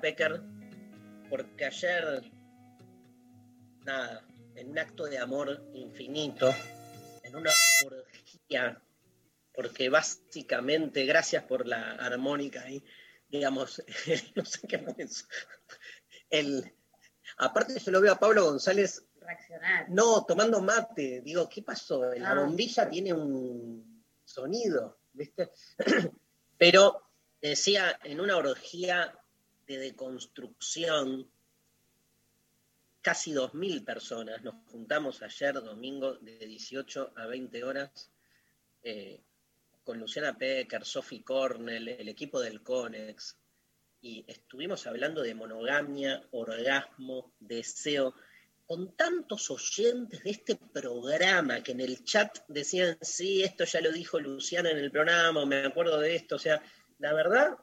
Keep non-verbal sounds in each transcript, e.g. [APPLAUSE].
Pecker porque ayer, nada, en un acto de amor infinito, en una orgía, porque básicamente, gracias por la armónica ahí, digamos, [LAUGHS] no sé qué. El, aparte yo lo veo a Pablo González, Reaccionar. no, tomando mate, digo, ¿qué pasó? La Ah. bombilla tiene un sonido, ¿viste? [CLEARS THROAT] Pero decía, en una orgía de deconstrucción, casi 2.000 personas, nos juntamos ayer domingo de 18 a 20 horas eh, con Luciana Pecker, Sophie Cornell, el equipo del CONEX, y estuvimos hablando de monogamia, orgasmo, deseo, con tantos oyentes de este programa que en el chat decían, sí, esto ya lo dijo Luciana en el programa, me acuerdo de esto, o sea, la verdad,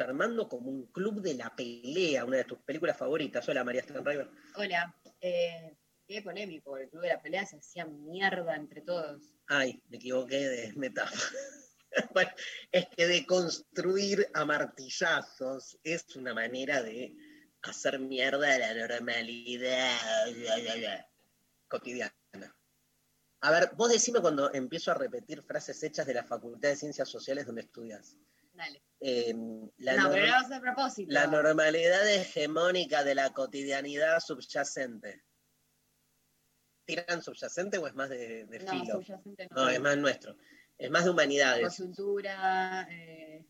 armando como un club de la pelea, una de tus películas favoritas. Hola, María Stanriver. Hola. Eh, qué polémico. El club de la pelea se hacía mierda entre todos. Ay, me equivoqué de metáfora. [LAUGHS] bueno, es que de construir a martillazos es una manera de hacer mierda a la normalidad cotidiana. A ver, vos decime cuando empiezo a repetir frases hechas de la Facultad de Ciencias Sociales donde estudias. Dale. Eh, la, no, pero a propósito. la normalidad hegemónica de la cotidianidad subyacente. ¿Tiran subyacente o es más de, de no, filo? subyacente no. No, es más nuestro. Es más de humanidades. Coyuntura, eh,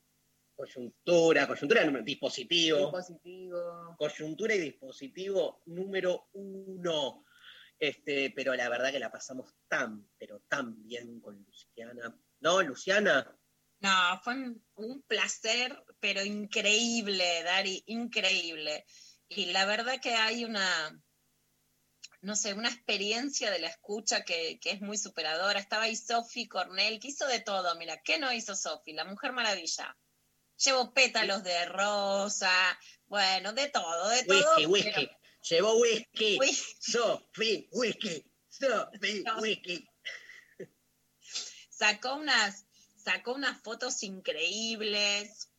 Coyuntura, coyuntura, número- dispositivo. dispositivo. Coyuntura y dispositivo número uno. Este, pero la verdad que la pasamos tan, pero tan bien con Luciana. ¿No, Luciana? No, fue un, un placer, pero increíble, Dari, increíble. Y la verdad que hay una, no sé, una experiencia de la escucha que, que es muy superadora. Estaba ahí Sophie Cornell, que hizo de todo. Mira, ¿qué no hizo Sophie? La Mujer Maravilla. Llevo pétalos de rosa, bueno, de todo, de todo. Whisky, whisky. pero- Llevó whisky. Sophie, whisky. No. whisky. sacó unas, sacó unas fotos increíbles.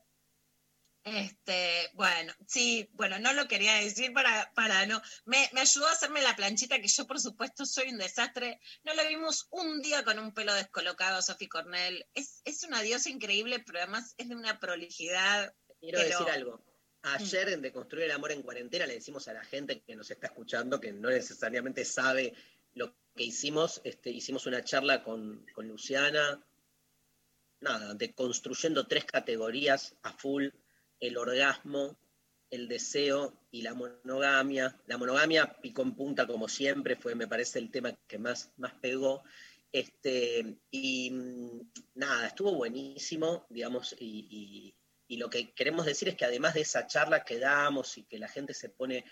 Este, bueno, sí, bueno, no lo quería decir para, para no. Me, me ayudó a hacerme la planchita, que yo, por supuesto, soy un desastre. No la vimos un día con un pelo descolocado, Sophie Cornell. Es, es una diosa increíble, pero además es de una prolijidad. Quiero decir algo. Ayer en Deconstruir el Amor en Cuarentena le decimos a la gente que nos está escuchando, que no necesariamente sabe lo que hicimos, este, hicimos una charla con, con Luciana, nada, deconstruyendo tres categorías a full, el orgasmo, el deseo y la monogamia. La monogamia picó en punta como siempre, fue, me parece, el tema que más, más pegó. Este, y mm, nada, estuvo buenísimo, digamos, y, y- lo que queremos decir es que además de esa charla que damos y que la gente se pone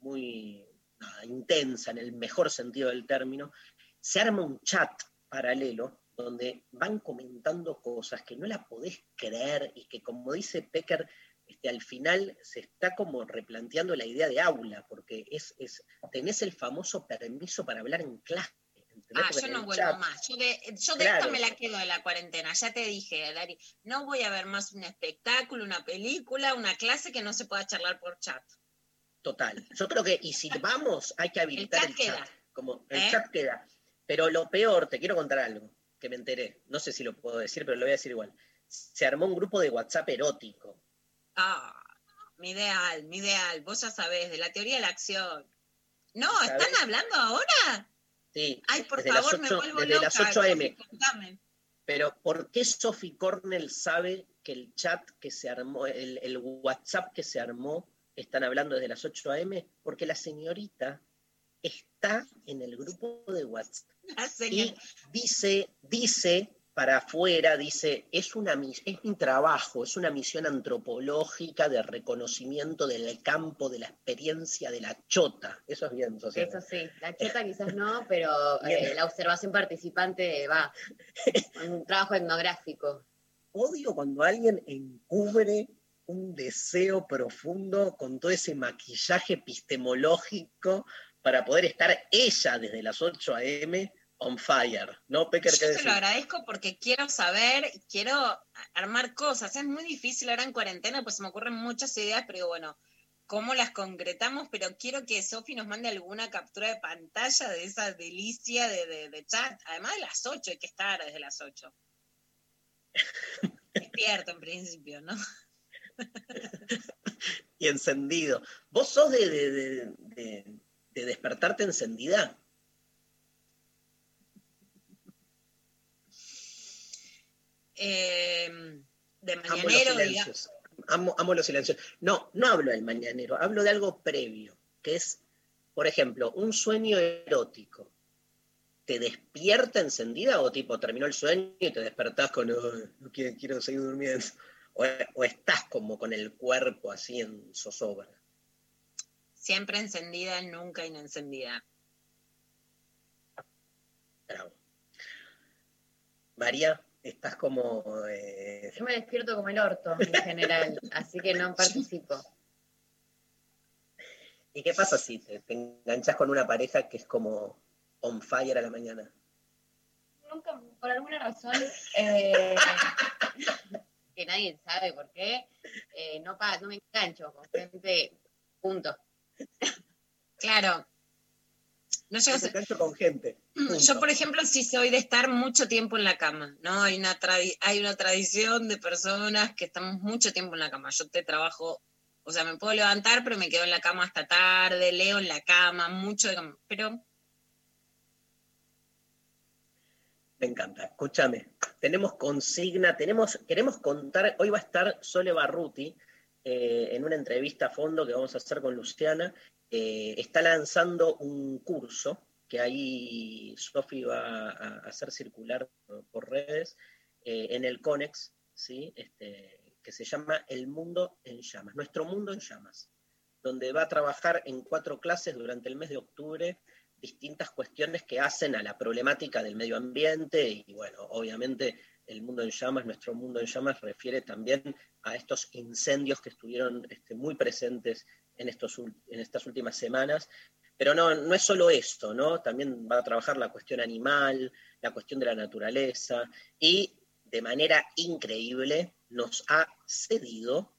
muy intensa en el mejor sentido del término, se arma un chat paralelo donde van comentando cosas que no la podés creer y que como dice Pecker, este, al final se está como replanteando la idea de aula, porque es, es tenés el famoso permiso para hablar en clase. Ah, yo no el vuelvo chat- más. Yo de, yo de Claro. esta me la quedo de la cuarentena. Ya te dije, Dari, no voy a ver más un espectáculo, una película, una clase que no se pueda charlar por chat. Total. Yo creo que, y si [LAUGHS] vamos, hay que habilitar chat el chat. queda. Como el ¿Eh? chat queda. Pero lo peor, te quiero contar algo que me enteré. No sé si lo puedo decir, pero lo voy a decir igual. Se armó un grupo de WhatsApp erótico. Ah, mi ideal, mi ideal. Vos ya sabés, de la teoría de la acción. No, ¿Sabés? ¿están hablando ahora? Sí, Ay, por desde favor, me 8 vuelvo desde loca. las 8 a.m. contame. Pero ¿por qué Sophie Cornell sabe que el chat que se armó, el, el WhatsApp que se armó, están hablando desde las 8 a.m.? Porque la señorita está en el grupo de WhatsApp y dice, dice para afuera, dice, es, una, es mi trabajo, es una misión antropológica de reconocimiento del campo, de la experiencia de la chota. Eso es bien, social. Eso sí, la chota quizás no, [LAUGHS] pero eh, la observación participante va. Un trabajo etnográfico. Odio cuando alguien encubre un deseo profundo con todo ese maquillaje epistemológico para poder estar ella desde las 8 a.m. on fire. ¿No, Pecker? Yo ¿Qué te decís? lo agradezco porque quiero saber, quiero armar cosas. Es muy difícil ahora en cuarentena, pues se me ocurren muchas ideas, pero bueno, ¿cómo las concretamos? Pero quiero que Sofi nos mande alguna captura de pantalla de esa delicia de, de- de chat. Además de las 8, hay que estar desde las 8. [LAUGHS] Despierto en principio, ¿no? Y encendido. ¿Vos sos de, de- de- de- de despertarte encendida? Eh, de Amo los mañanero, digamos. silencios. Amo, amo los silencios. No, no hablo del mañanero, hablo de algo previo, que es, por ejemplo, un sueño erótico. ¿Te despierta encendida o tipo terminó el sueño y te despertás con, "Ay, no quiero, quiero seguir durmiendo? O, o estás como con el cuerpo así en zozobra. Siempre encendida, nunca inencendida. Bravo. María, estás como... eh, Yo me despierto como el orto en general, [LAUGHS] así que no participo. ¿Y qué pasa si te, te enganchas con una pareja que es como on fire a la mañana? Nunca, por alguna razón, [LAUGHS] eh, que nadie sabe por qué, eh, no, pa- no me engancho con gente, punto. [COUGHS] Claro. No engancho con gente. punto. [CLEARS THROAT] Yo, por ejemplo, sí soy de estar mucho tiempo en la cama, ¿no? Hay una, hay una tradición de personas que estamos mucho tiempo en la cama. Yo te trabajo, o sea, me puedo levantar, pero me quedo en la cama hasta tarde, leo en la cama, mucho de cama. Pero Me encanta. Escúchame. Tenemos consigna, tenemos, queremos contar, hoy va a estar Sole Barruti eh, en una entrevista a fondo que vamos a hacer con Luciana. Eh, está lanzando un curso que ahí Sofi va a hacer circular por, redes eh, en el CONEX, ¿sí? este, que se llama El Mundo en Llamas, Nuestro Mundo en Llamas, donde va a trabajar en cuatro clases durante el mes de octubre distintas cuestiones que hacen a la problemática del medio ambiente y bueno, obviamente el mundo en llamas, nuestro mundo en llamas refiere también a estos incendios que estuvieron este, muy presentes en, estos, en estas últimas semanas. Pero no, no es solo esto, ¿no? También va a trabajar la cuestión animal, la cuestión de la naturaleza y de manera increíble nos ha cedido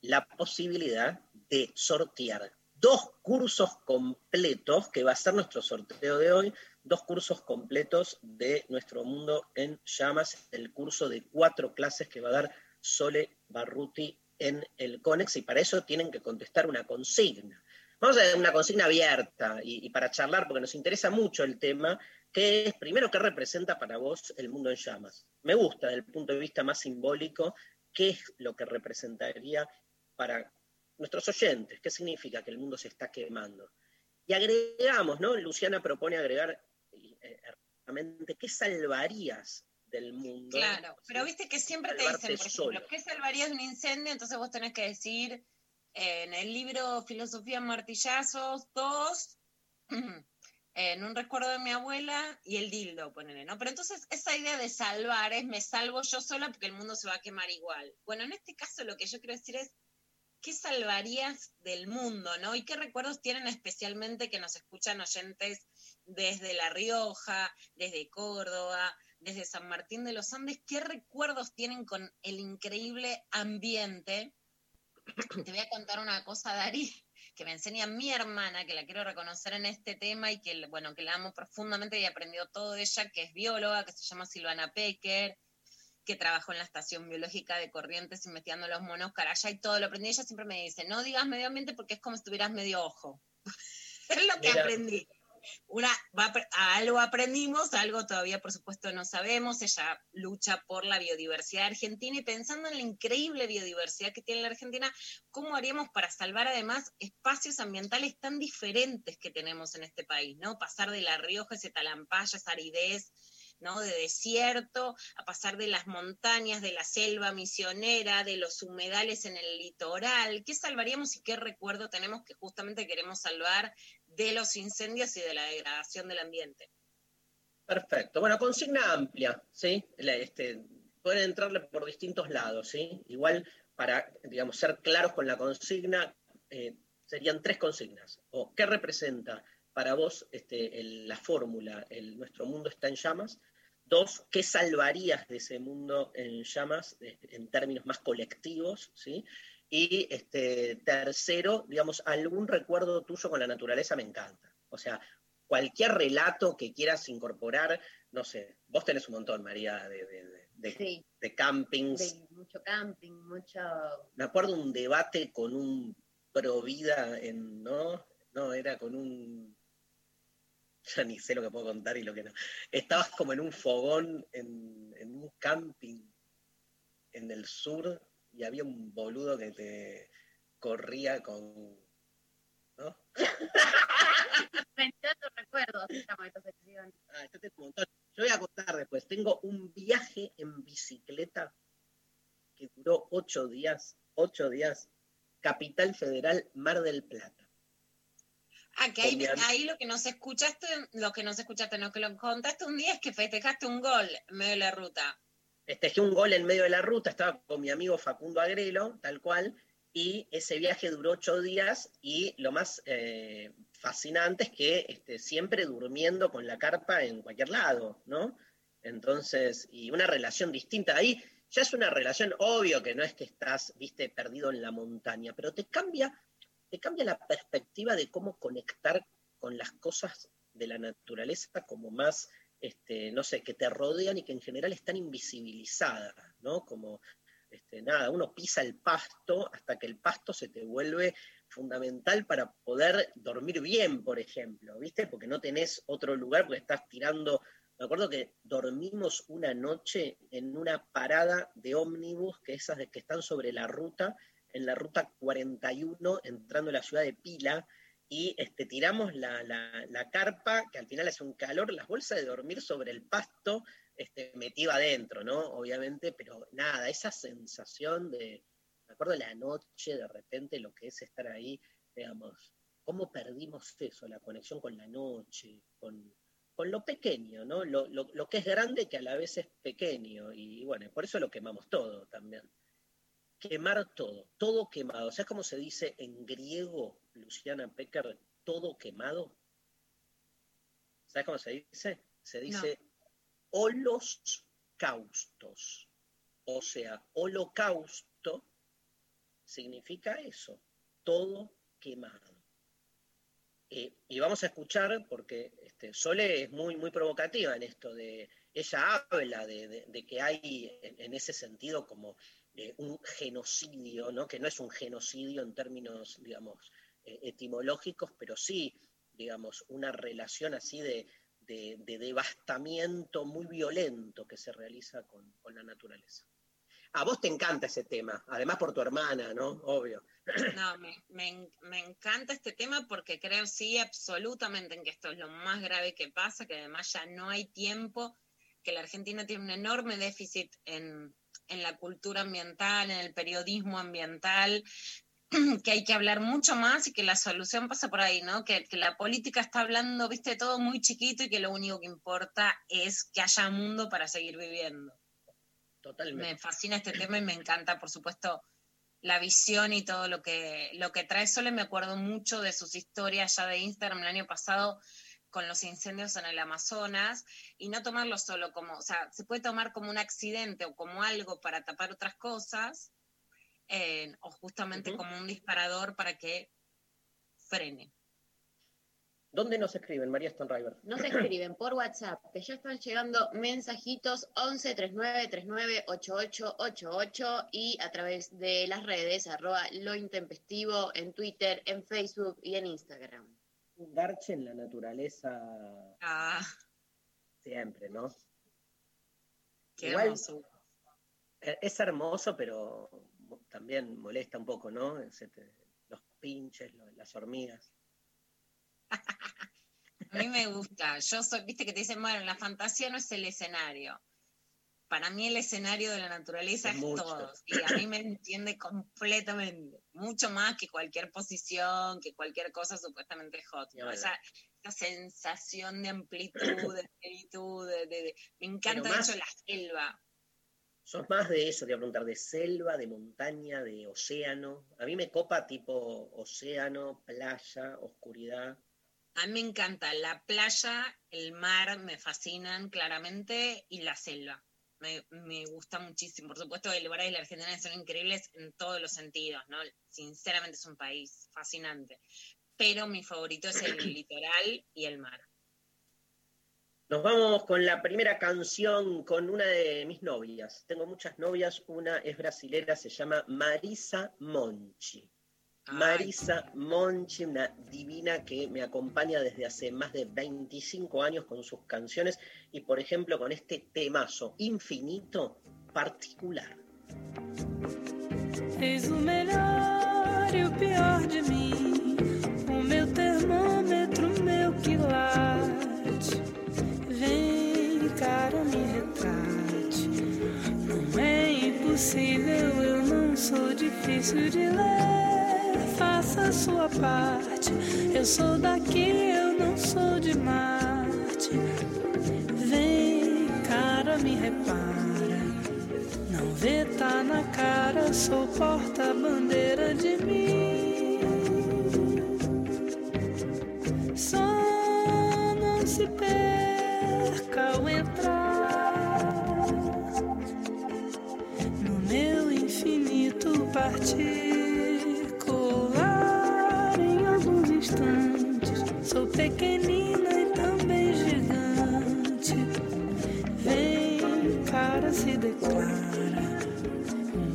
la posibilidad de sortear dos cursos completos, que va a ser nuestro sorteo de hoy, dos cursos completos de Nuestro Mundo en Llamas, el curso de cuatro clases que va a dar Sole Barruti en el CONEX, y para eso tienen que contestar una consigna. Vamos a una consigna abierta y, y para charlar, porque nos interesa mucho el tema, que es, primero, ¿qué representa para vos el mundo en llamas? Me gusta desde el punto de vista más simbólico, ¿qué es lo que representaría para nuestros oyentes, qué significa que el mundo se está quemando. Y agregamos, ¿no? Luciana propone agregar, eh, realmente, ¿qué salvarías del mundo? Claro, pero viste que siempre te dicen, por ejemplo, solo. ¿qué salvarías de un incendio? Entonces vos tenés que decir eh, en el libro Filosofía Martillazos 2, [CLEARS THROAT] en un recuerdo de mi abuela y el dildo, ponele, ¿no? Pero entonces esa idea de salvar es me salvo yo sola porque el mundo se va a quemar igual. Bueno, en este caso lo que yo quiero decir es, ¿qué salvarías del mundo, no? ¿Y qué recuerdos tienen especialmente que nos escuchan oyentes desde La Rioja, desde Córdoba, desde San Martín de los Andes? ¿Qué recuerdos tienen con el increíble ambiente? Te voy a contar una cosa, Dari, que me enseña mi hermana, que la quiero reconocer en este tema y que, bueno, que la amo profundamente y aprendió todo de ella, que es bióloga, que se llama Silvana Pecker, que trabajó en la estación biológica de Corrientes investigando los monos carayá y todo lo aprendí. Ella siempre me dice, no digas medio ambiente porque es como si tuvieras medio ojo. [LAUGHS] es lo que Mira. aprendí. Una, va algo aprendimos, algo todavía por supuesto no sabemos. Ella lucha por la biodiversidad argentina y pensando en la increíble biodiversidad que tiene la Argentina, ¿cómo haríamos para salvar además espacios ambientales tan diferentes que tenemos en este país? ¿no? Pasar de La Rioja, ese talampaya, esa aridez, ¿no? de desierto, a pasar de las montañas, de la selva misionera, de los humedales en el litoral. ¿Qué salvaríamos y qué recuerdo tenemos que justamente queremos salvar de los incendios y de la degradación del ambiente? Perfecto. Bueno, consigna amplia, ¿sí? Este, pueden entrarle por distintos lados, ¿sí? Igual, para, digamos, ser claros con la consigna, eh, serían tres consignas. O, ¿qué representa para vos este, la fórmula, el nuestro mundo está en llamas? Dos, ¿qué salvarías de ese mundo en llamas eh, en términos más colectivos, ¿sí? Y este, tercero, digamos, algún recuerdo tuyo con la naturaleza me encanta. O sea, cualquier relato que quieras incorporar, no sé, vos tenés un montón, María, de, de, de- de- Sí, de campings. de mucho camping, mucho... Me acuerdo un debate con un provida en, ¿no? No, era con un... Ya ni sé lo que puedo contar y lo que no. Estabas como en un fogón, en, en un camping en el sur, y había un boludo que te corría con... ¿No? [LAUGHS] Ventato recuerdos, se llama esta sección. Ah, esto tengo un montón. Yo voy a contar después. Tengo un viaje en bicicleta que duró ocho días. Ocho días. Capital Federal, Mar del Plata. Ah, que ahí, ahí lo que nos escuchaste, lo que nos escuchaste, lo que lo contaste un día es que festejaste un gol en medio de la ruta. Festejé un gol en medio de la ruta, estaba con mi amigo Facundo Agrelo, tal cual, y ese viaje duró ocho días y lo más eh, fascinante es que este, siempre durmiendo con la carpa en cualquier lado, ¿no? Entonces, y una relación distinta. Ahí ya es una relación, obvio que no es que estás, viste, perdido en la montaña, pero te cambia, te cambia la perspectiva de cómo conectar con las cosas de la naturaleza como más, este, no sé, que te rodean y que en general están invisibilizadas, ¿no? Como, este, nada, uno pisa el pasto hasta que el pasto se te vuelve fundamental para poder dormir bien, por ejemplo, ¿viste? Porque no tenés otro lugar, porque estás tirando me acuerdo que dormimos una noche en una parada de ómnibus, que esas de que están sobre la ruta, en la ruta 41, entrando a la ciudad de Pila, y este, tiramos la, la- carpa, que al final hace un calor, las bolsas de dormir sobre el pasto, este, adentro, ¿no? Obviamente, pero nada, esa sensación de, me acuerdo la noche, de repente, lo que es estar ahí, digamos, cómo perdimos eso, la conexión con la noche, con, con lo pequeño, ¿no? Lo, lo- lo que es grande que a la vez es pequeño. Y bueno, por eso lo quemamos todo también. Quemar todo, todo quemado. ¿Sabes cómo se dice en griego, Luciana Pecker, todo quemado? ¿Sabes cómo se dice? Se dice holocaustos. O sea, holocausto significa eso, todo quemado. Eh, y vamos a escuchar, porque este, Sole es muy, muy provocativa en esto de, ella habla de, de- de que hay en, en ese sentido como eh, un genocidio, ¿no? que no es un genocidio en términos, digamos, eh, etimológicos, pero sí, digamos, una relación así de, de- de devastamiento muy violento que se realiza con, la naturaleza. A vos te encanta ese tema, además por tu hermana, ¿no? Obvio. No, me, me me encanta este tema porque creo sí absolutamente en que esto es lo más grave que pasa, que además ya no hay tiempo, que la Argentina tiene un enorme déficit en, en la cultura ambiental, en el periodismo ambiental, [CLEARS THROAT] que hay que hablar mucho más y que la solución pasa por ahí, ¿no? Que, que la política está hablando, viste, todo muy chiquito y que lo único que importa es que haya mundo para seguir viviendo. Totalmente. Me fascina este tema y me encanta, por supuesto, la visión y todo lo que, lo que trae. Solo me acuerdo mucho de sus historias ya de Instagram el año pasado con los incendios en el Amazonas y no tomarlo solo como, o sea, se puede tomar como un accidente o como algo para tapar otras cosas eh, o justamente como un disparador para que frene. ¿Dónde nos escriben, María Stonriver? Nos [CLEARS THROAT] escriben por WhatsApp, que ya están llegando mensajitos 11 39 39 8888 y a través de las redes, arroba lo intempestivo en Twitter, en Facebook y en Instagram. un garche en la naturaleza Ah, siempre, ¿no? qué Igual- hermosura. Eh, Es hermoso, pero también molesta un poco, ¿no? Ese te- los pinches, las hormigas. A mí me gusta. Yo soy, viste que te dicen, bueno, la fantasía no es el escenario. Para mí el escenario de la naturaleza Es es, todo. Y a mí me entiende completamente. Mucho más que cualquier posición, que cualquier cosa supuestamente hot. Esa, esa sensación de amplitud, de plenitud, de, de- de- me encanta más- de hecho la selva. Sos más de eso, te voy a preguntar, de selva, de montaña, de océano. A mí me copa tipo océano, playa, oscuridad. A mí me encanta la playa, el mar me fascinan claramente y la selva. Me, me gusta muchísimo. Por supuesto, el lugares de la Argentina son increíbles en todos los sentidos, ¿no? Sinceramente es un país fascinante. Pero mi favorito es el litoral y el mar. Nos vamos con la primera canción con una de mis novias. Tengo muchas novias, una es brasilera, se llama Marisa Monchi. Marisa Monchi, una divina que me acompaña desde hace más de 25 años con sus canciones y por ejemplo con este temazo infinito particular. Eis o melhor e o pior de mim, o meu termômetro, meu quilate. Impossível, eu não sou difícil de ler. Faça a sua parte. Eu sou daqui, eu não sou de Marte. Vem, cara, me repara. Não vê, tá na cara, sou porta-bandeira de mim. Só não se perca particular. Em alguns instantes, sou pequenina e também gigante. Vem, cara, se declara.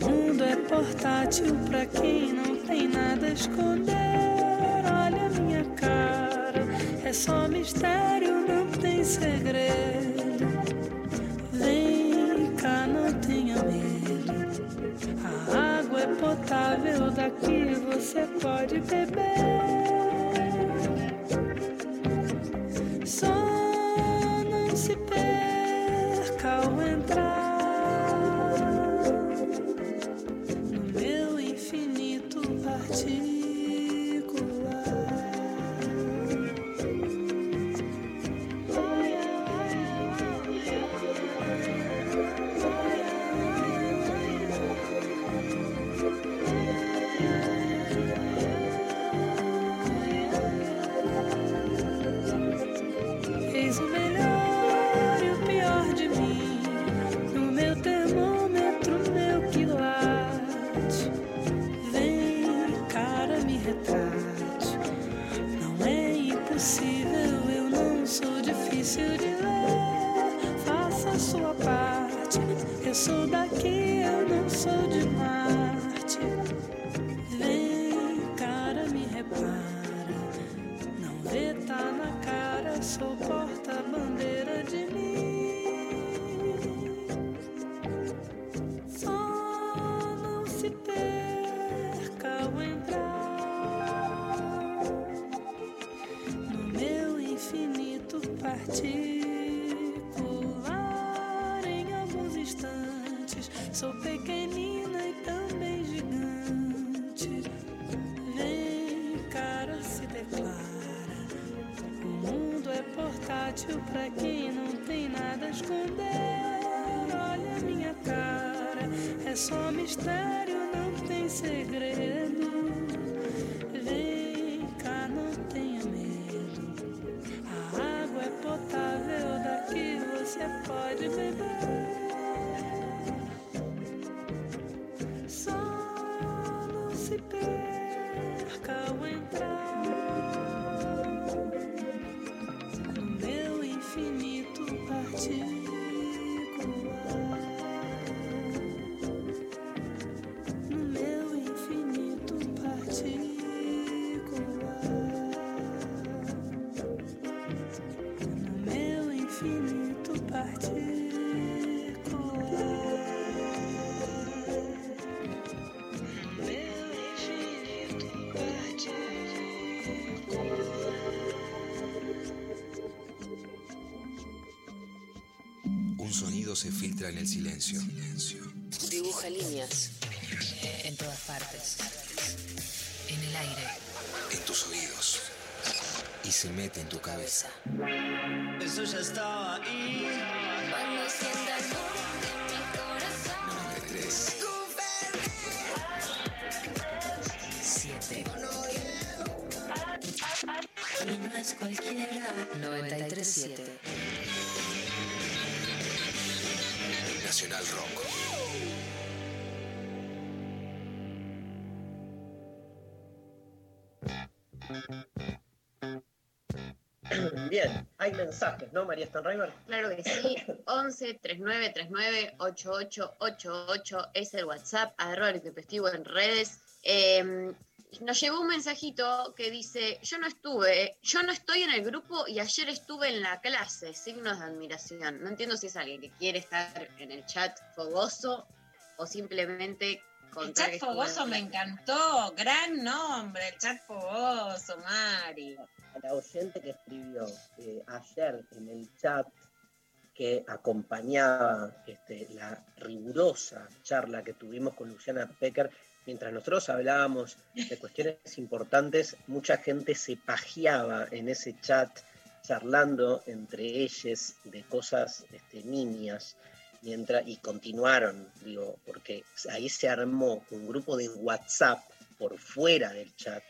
O mundo é portátil pra quem não tem nada a esconder. Olha a minha cara, é só mistério, não tem segredo. Você pode beber. Filtra en el silencio. Dibuja líneas en todas partes. En el aire. En tus oídos. Y se mete en tu cabeza. Eso ya estaba ahí. Cuando sienta el de mi corazón. 93. 7. Y no es cualquiera. 93.7. Nacional Rock. [COUGHS] Bien, hay mensajes, ¿no, María Stanriver? Claro que sí, 11 39 39 8888 es el WhatsApp, arroba el en redes. Eh, nos llegó un mensajito que dice, yo no estuve, yo no estoy en el grupo y ayer estuve en la clase, signos de admiración. No entiendo si es alguien que quiere estar en el chat fogoso o simplemente El contar que chat fogoso me encantó, gran nombre, el chat fogoso, Mari. A la oyente que escribió eh, ayer en el chat que acompañaba este, la rigurosa charla que tuvimos con Luciana Pecker, mientras nosotros hablábamos de cuestiones importantes, mucha gente se pajeaba en ese chat charlando entre ellos de cosas este, niñas. Mientras, y continuaron, digo, porque ahí se armó un grupo de WhatsApp por fuera del chat,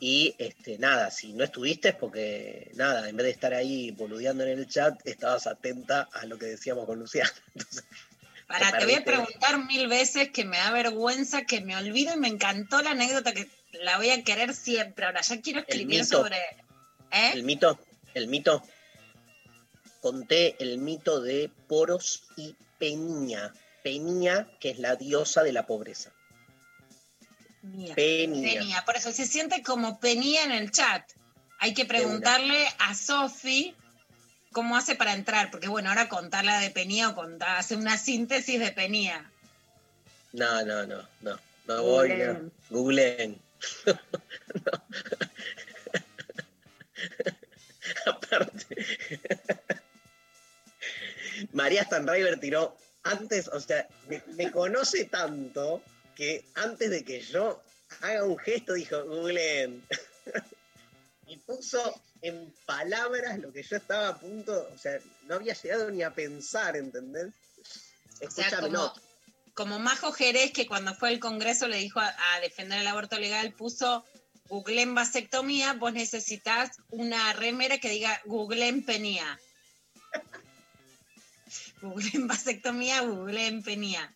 y este, nada, si no estuviste es porque, nada, en vez de estar ahí boludeando en el chat, estabas atenta a lo que decíamos con Luciana. [LAUGHS] Para, Te voy a preguntar mil veces que me da vergüenza, que me olvido y me encantó la anécdota que la voy a querer siempre. Ahora ya quiero escribir sobre. ¿Eh? el mito, el mito, conté el mito de Poros y Peña. Peña, que es la diosa de la pobreza. Mía. Peña. Penía, por eso se siente como penía en el chat. Hay que preguntarle a Sofi cómo hace para entrar, porque bueno, ahora contarla de penía o contar, hacer una síntesis de penía. No, no, no, no. No voy a. Googleen. [LAUGHS] No. [LAUGHS] Aparte. [LAUGHS] María Stanriver tiró antes, o sea, me, me conoce tanto que antes de que yo haga un gesto dijo, googleen. y puso en palabras lo que yo estaba a punto, o sea, no había llegado ni a pensar, ¿entendés? O sea, Escúchame, como, no, como Majo Jerez, que cuando fue al Congreso le dijo a, a defender el aborto legal, puso Google en vasectomía, vos necesitas una remera que diga Google en penía. [LAUGHS] Google en vasectomía, Google en penía.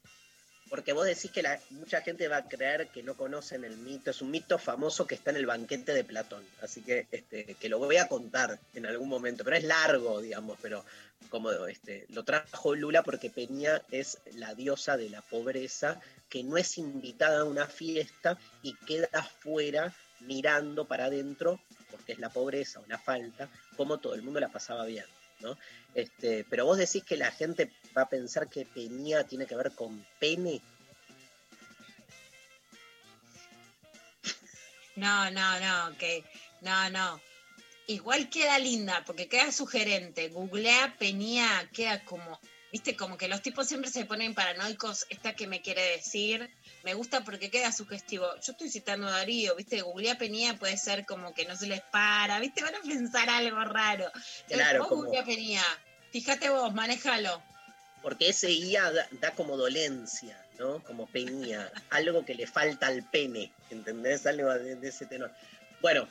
Porque vos decís que la, mucha gente va a creer que no conocen el mito. Es un mito famoso que está en el banquete de Platón. Así que, este, que lo voy a contar en algún momento. Pero es largo, digamos. Pero como este, lo trajo Lula porque Peña es la diosa de la pobreza que no es invitada a una fiesta y queda afuera mirando para adentro, porque es la pobreza o la falta, como todo el mundo la pasaba bien. ¿No? Este, pero vos decís que la gente va a pensar que Peña tiene que ver con pene. No, no, no, que no, no. Igual queda linda, porque queda sugerente. Googlea Penía, queda como, viste, como que los tipos siempre se ponen paranoicos. Esta que me quiere decir, me gusta porque queda sugestivo. Yo estoy citando a Darío, viste, Googlea Penía puede ser como que no se les para, viste, van a pensar algo raro. Claro, vos como- Googlea Penía, fíjate vos, manejalo. Porque ese IA da, da como dolencia, ¿no? Como Peña. algo que le falta al pene, ¿entendés? Algo de, de ese tenor. Bueno,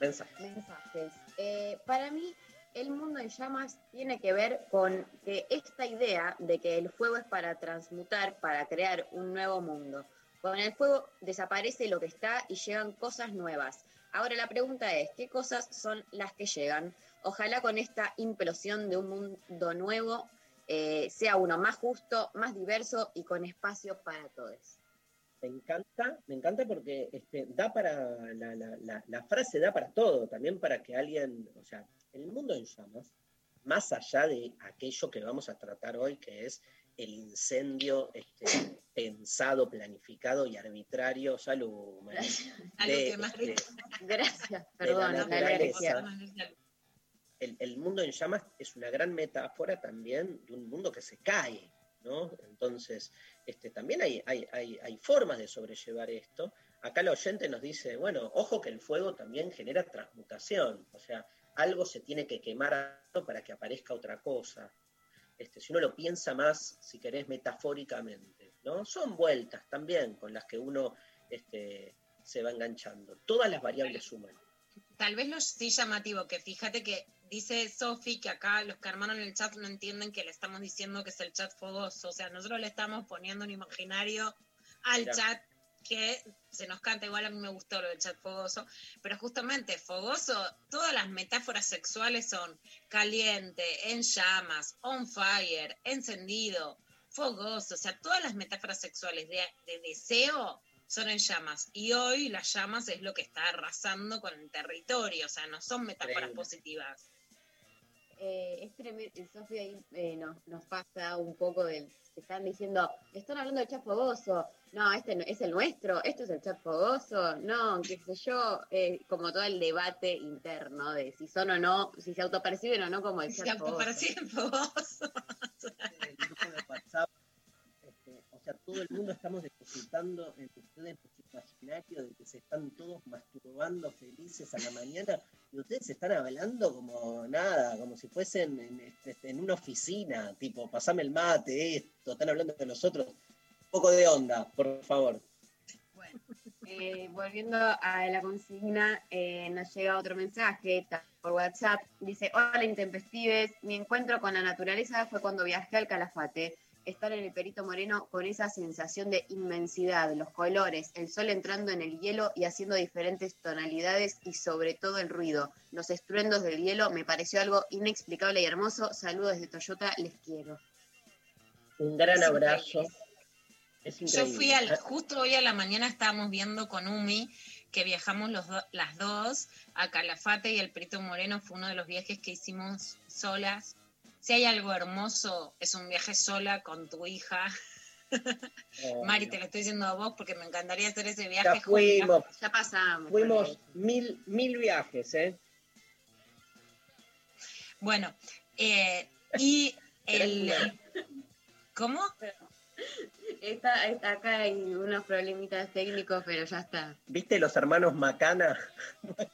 mensaje. mensajes. Eh, para mí, el mundo en llamas tiene que ver con que esta idea de que el fuego es para transmutar, para crear un nuevo mundo. Con el fuego desaparece lo que está y llegan cosas nuevas. Ahora la pregunta es, ¿qué cosas son las que llegan? Ojalá con esta implosión de un mundo nuevo eh, sea uno más justo, más diverso y con espacio para todos. Me encanta, me encanta porque este, da para, la, la- frase da para todo, también para que alguien, o sea, el mundo en llamas más allá de aquello que vamos a tratar hoy, que es el incendio este, pensado, planificado y arbitrario. Salud, De, que más este. Gracias, perdón, la la naturaleza. alergia. el, el mundo en llamas es una gran metáfora también de un mundo que se cae, ¿no? Entonces, este, también hay, hay, hay, hay formas de sobrellevar esto. Acá el oyente nos dice, bueno, ojo que el fuego también genera transmutación, o sea, algo se tiene que quemar para que aparezca otra cosa. Este, si uno lo piensa más, si querés, metafóricamente, ¿no? Son vueltas también con las que uno este, se va enganchando. Todas las variables suman. Tal vez lo sí llamativo, que fíjate que dice Sofi que acá los que armaron el chat no entienden que le estamos diciendo que es el chat fogoso. O sea, nosotros le estamos poniendo un imaginario al chat que se nos canta, igual a mí me gustó lo del chat fogoso, pero justamente fogoso, todas las metáforas sexuales son caliente, en llamas, on fire, encendido, fogoso, o sea, todas las metáforas sexuales de, de deseo son en llamas. Y hoy las llamas es lo que está arrasando con el territorio, o sea, no son metáforas Increíble. positivas. Eh, es tremendo, Sofía ahí eh, nos, nos pasa un poco del, están diciendo, están hablando del chat fogoso, no, este no- es el nuestro, esto es el chat fogoso, no, qué sé yo, eh, como todo el debate interno de si son o no, si se autoperciben o no como el Se chat fogoso. autoperciben fogoso. el grupo de WhatsApp, este, o sea, todo el mundo estamos depositando en ustedes imaginario de que se están todos masturbando felices a la mañana y ustedes están hablando como nada, como si fuesen en, este, en una oficina, tipo, pasame el mate, esto, están hablando de nosotros. Un poco de onda, por favor. Eh, volviendo a la consigna, eh, nos llega otro mensaje por WhatsApp. Dice, hola intempestives, mi encuentro con la naturaleza fue cuando viajé al Calafate. Estar en el Perito Moreno con esa sensación de inmensidad, los colores, el sol entrando en el hielo y haciendo diferentes tonalidades y sobre todo el ruido. Los estruendos del hielo me pareció algo inexplicable y hermoso. Saludos desde Toyota, les quiero. Un gran Es abrazo. Yo fui al, justo hoy a la mañana estábamos viendo con Umi que viajamos los do- las dos a Calafate y el Perito Moreno fue uno de los viajes que hicimos solas. Si hay algo hermoso, es un viaje sola con tu hija. [LAUGHS] Mari, te lo estoy diciendo a vos porque me encantaría hacer ese viaje. Ya juntas. fuimos, Ya pasamos. fuimos mil, mil viajes, ¿eh? Bueno, eh, [LAUGHS] y el... ¿Cómo? Está, está- acá hay unos problemitas técnicos, pero ya está. ¿Viste los hermanos Macana? [LAUGHS] Bueno,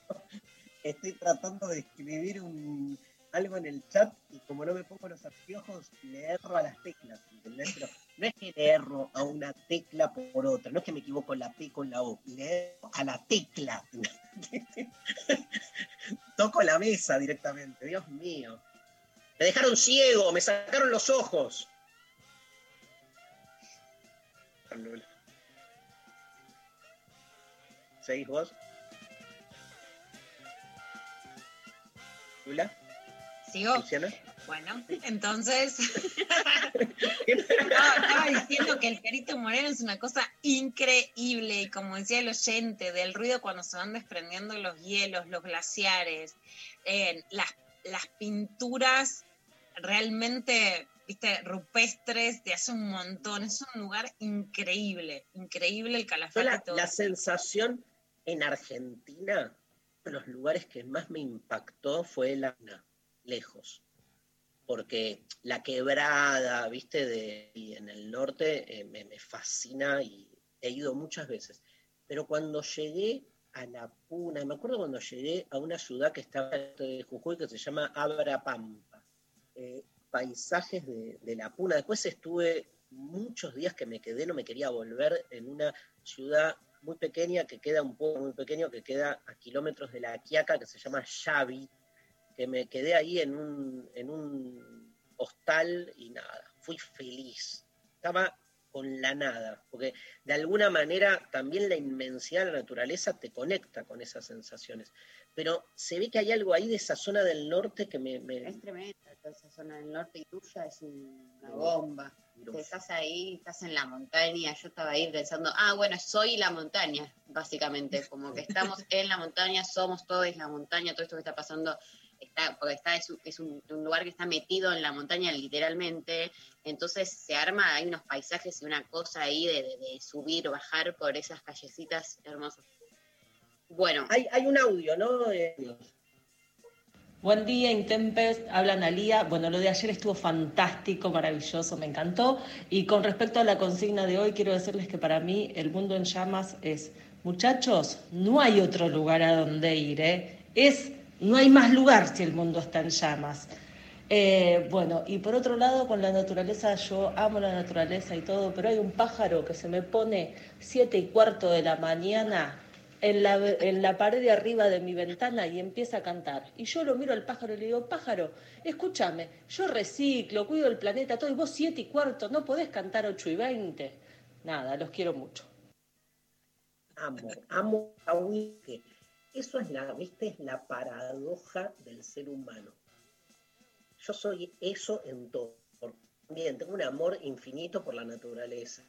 estoy tratando de escribir un, algo en el chat y como no me pongo los anteojos, le erro a las teclas, no es que le erro a una tecla por otra, no es que me equivoco la P con la O, le erro a la tecla. [LAUGHS] Toco la mesa directamente, Dios mío. Me dejaron ciego, me sacaron los ojos. ¿Seguís vos? ¿Lula? ¿Sigo? ¿Luciana? Bueno, entonces... [LAUGHS] No, estaba diciendo que el Perito Moreno es una cosa increíble y como decía el oyente, del ruido cuando se van desprendiendo los hielos, los glaciares, eh, las, las pinturas realmente, viste, rupestres de hace un montón. Es un lugar increíble, increíble el Calafate. la, todo. la sensación en Argentina, uno de los lugares que más me impactó fue la lejos. Porque la quebrada, viste, de, en el norte eh, me, fascina y he ido muchas veces. Pero cuando llegué a La Puna, me acuerdo cuando llegué a una ciudad que estaba de Jujuy que se llama Abrapampa, eh, paisajes de, de La Puna. Después estuve muchos días que me quedé, no me quería volver en una ciudad muy pequeña que queda un poco muy pequeño que queda a kilómetros de la Quiaca que se llama Xavi que me quedé ahí en un, en un hostal y nada, fui feliz. Estaba con la nada, porque de alguna manera también la inmensidad de la naturaleza te conecta con esas sensaciones. Pero se ve que hay algo ahí de esa zona del norte que me... me- Es tremenda toda esa zona del norte y tuya, es una bomba. Te estás ahí, estás en la montaña. Yo estaba ahí pensando, ah, bueno, soy la montaña, básicamente. Como que estamos [LAUGHS] en la montaña, somos todos la montaña, todo esto que está pasando está, porque está, es, un, es un- un lugar que está metido en la montaña literalmente, entonces se arma, hay unos paisajes y una cosa ahí de, de- de subir, bajar por esas callecitas hermosas. Bueno, Hay, hay un audio, ¿no? Eh, Buen día, Intempest. Habla Analía. Bueno, lo de ayer estuvo fantástico, maravilloso, me encantó. Y con respecto a la consigna de hoy, quiero decirles que para mí el mundo en llamas es, muchachos, no hay otro lugar a donde ir, ¿eh? Es, no hay más lugar si el mundo está en llamas. Eh, bueno, y por otro lado, con la naturaleza, yo amo la naturaleza y todo, pero hay un pájaro que se me pone siete y cuarto de la mañana en la, en la pared de arriba de mi ventana y empieza a cantar. Y yo lo miro al pájaro y le digo, pájaro, escúchame, yo reciclo, cuido el planeta, todo, y vos siete y cuarto, no podés cantar ocho y veinte. Nada, los quiero mucho. amo, amo a que Eso es la, viste, es la paradoja del ser humano. Yo soy eso en todo. También tengo un amor infinito por la naturaleza,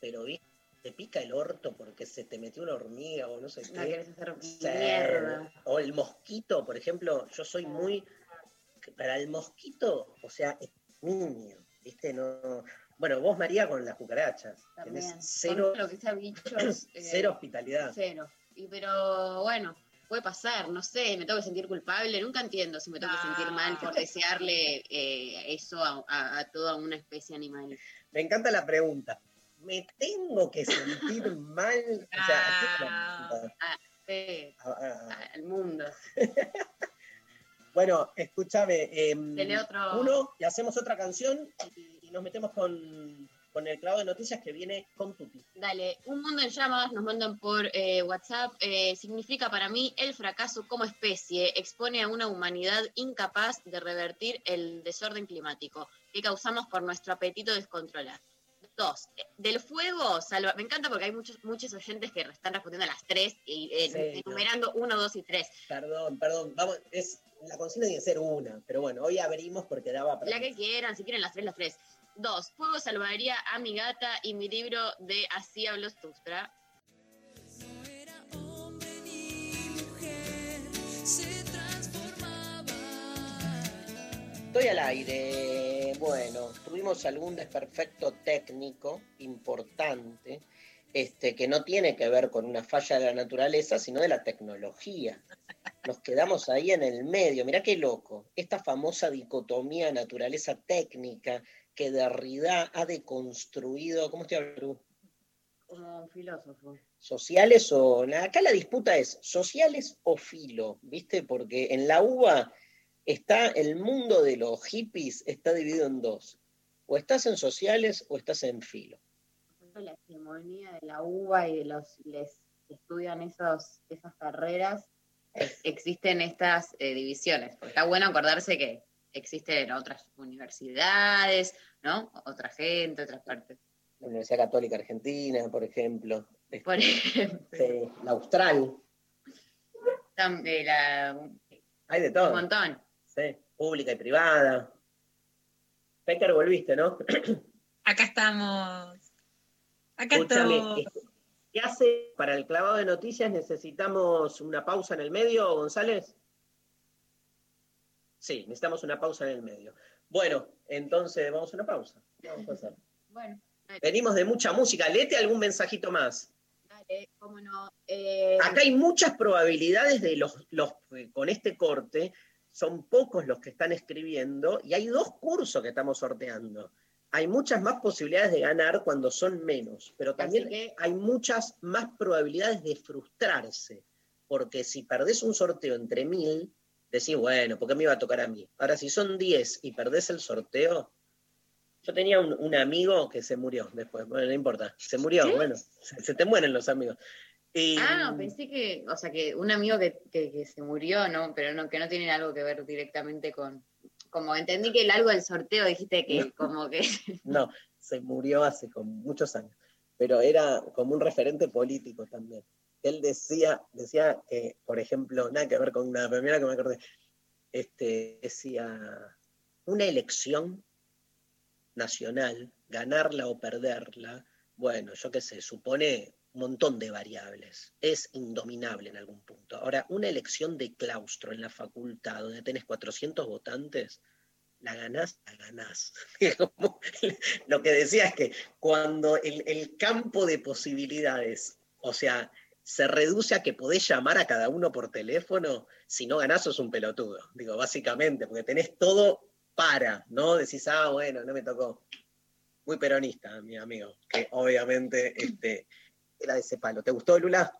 pero viste, te pica el orto porque se te metió una hormiga o no sé qué. hacer. O el mosquito, por ejemplo, yo soy muy. Para el mosquito, o sea, es niño, ¿viste? No. Bueno, vos, María, con las cucarachas. También. Tenés cero, lo que sea bichos. [COUGHS] eh, cero hospitalidad. Cero. Y pero bueno, puede pasar, no sé, me tengo que sentir culpable, nunca entiendo si me tengo que sentir mal por desearle eh, eso a, a- a toda una especie animal. Me encanta la pregunta. ¿Me tengo que sentir mal? O sea, ¿a qué Ah. Sí, al mundo. [LAUGHS] Bueno, escúchame. Dele otro. Uno, y hacemos otra canción y, y nos metemos con, con el clavo de noticias que viene con Tuti. Dale, un mundo en llamas, nos mandan por eh, WhatsApp, eh, significa para mí el fracaso como especie, expone a una humanidad incapaz de revertir el desorden climático que causamos por nuestro apetito descontrolado. Dos, del fuego, salva, me encanta porque hay muchos, muchos oyentes que están respondiendo a las tres y eh, Sí, no. enumerando uno, dos y tres. Perdón, perdón. Vamos, es, la consigna tiene que ser una, pero bueno, hoy abrimos porque daba para. La que quieran, si quieren las tres, las tres. Dos, fuego salvaría a mi gata y mi libro de Así habló Stustra. Estoy al aire. Bueno, tuvimos algún desperfecto técnico importante, este, que no tiene que ver con una falla de la naturaleza, sino de la tecnología. Nos quedamos ahí en el medio. Mirá qué loco. Esta famosa dicotomía naturaleza técnica que Derrida ha deconstruido. ¿Cómo estoy hablando? Como un filósofo. sociales o acá la disputa es sociales o filo, ¿viste? Porque en la UBA está el mundo de los hippies está dividido en dos. O estás en sociales o estás en filo. la hegemonía de la uva y de los les que estudian esos, esas carreras, existen estas eh, divisiones. Porque está bueno acordarse que existen otras universidades, ¿no? Otra gente, otras partes. La Universidad Católica Argentina, por ejemplo. Este, Por ejemplo, sí, la Austral. eh, la- Hay de un todo. montón. Sí, pública y privada. Pecker, volviste, ¿no? [COUGHS] Acá estamos. Acá Escúchame, estamos. este, ¿qué hace para el clavado de noticias? ¿Necesitamos una pausa en el medio, González? Sí, necesitamos una pausa en el medio. Bueno, entonces vamos a una pausa. ¿Qué vamos a hacer? Bueno, dale, Venimos de mucha música. Lete algún mensajito más. dale, cómo no. Eh, Acá hay muchas probabilidades de los, los con este corte. Son pocos los que están escribiendo y hay dos cursos que estamos sorteando. Hay muchas más posibilidades de ganar cuando son menos, pero también que- hay muchas más probabilidades de frustrarse, porque si perdés un sorteo entre mil, decís, bueno, ¿por qué me iba a tocar a mí? Ahora, si son diez y perdés el sorteo, yo tenía un, un amigo que se murió después, bueno, no importa, se murió, bueno, se, se te mueren los amigos. Y- Ah, pensé que, o sea, que un amigo que, que- que se murió, ¿no? Pero no, que no tiene algo que ver directamente con. Como entendí que el algo del sorteo dijiste que como que. [LAUGHS] No, se murió hace como muchos años, pero era como un referente político también. Él decía, decía que, por ejemplo, nada que ver con una primera que me acordé, este, decía, una elección nacional, ganarla o perderla, bueno, yo qué sé, supone un montón de variables. Es indominable en algún punto. Ahora, una elección de claustro en la facultad donde tenés 400 votantes, la ganás, la ganás. [LAUGHS] Lo que decía es que cuando el, el campo de posibilidades, o sea, se reduce a que podés llamar a cada uno por teléfono, si no ganás sos un pelotudo, digo, básicamente, porque tenés todo para, ¿no? Decís, ah, bueno, no me tocó. Muy peronista, mi amigo, que obviamente [CLEARS THROAT] este, era de ese palo. ¿Te gustó, Lula?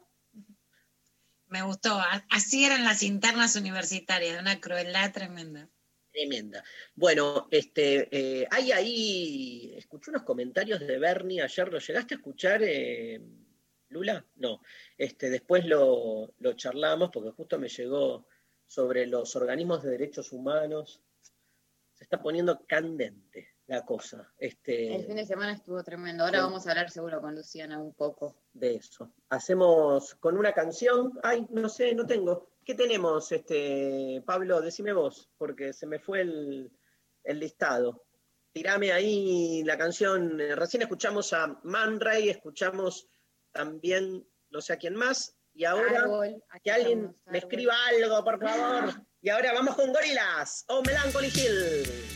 Me gustó. Así eran las internas universitarias, una crueldad tremenda. Tremenda. Bueno, este, eh, hay ahí, escuché unos comentarios de Bernie ayer, ¿lo llegaste a escuchar, eh, Lula? No, este, después lo, lo charlamos porque justo me llegó sobre los organismos de derechos humanos. Se está poniendo candente la cosa. Este, El fin de semana estuvo tremendo. Ahora Sí. vamos a hablar seguro con Luciana un poco. de eso. Hacemos con una canción. Ay, no sé, no tengo. ¿Qué tenemos, este, Pablo? Decime vos, porque se me fue el, el listado. Tirame ahí la canción. Recién escuchamos a Man Ray, escuchamos también no sé a quién más. Y ahora Árbol, que alguien estamos, me escriba algo, por favor. [LAUGHS] Y ahora vamos con Gorilas o Melancholy Hill.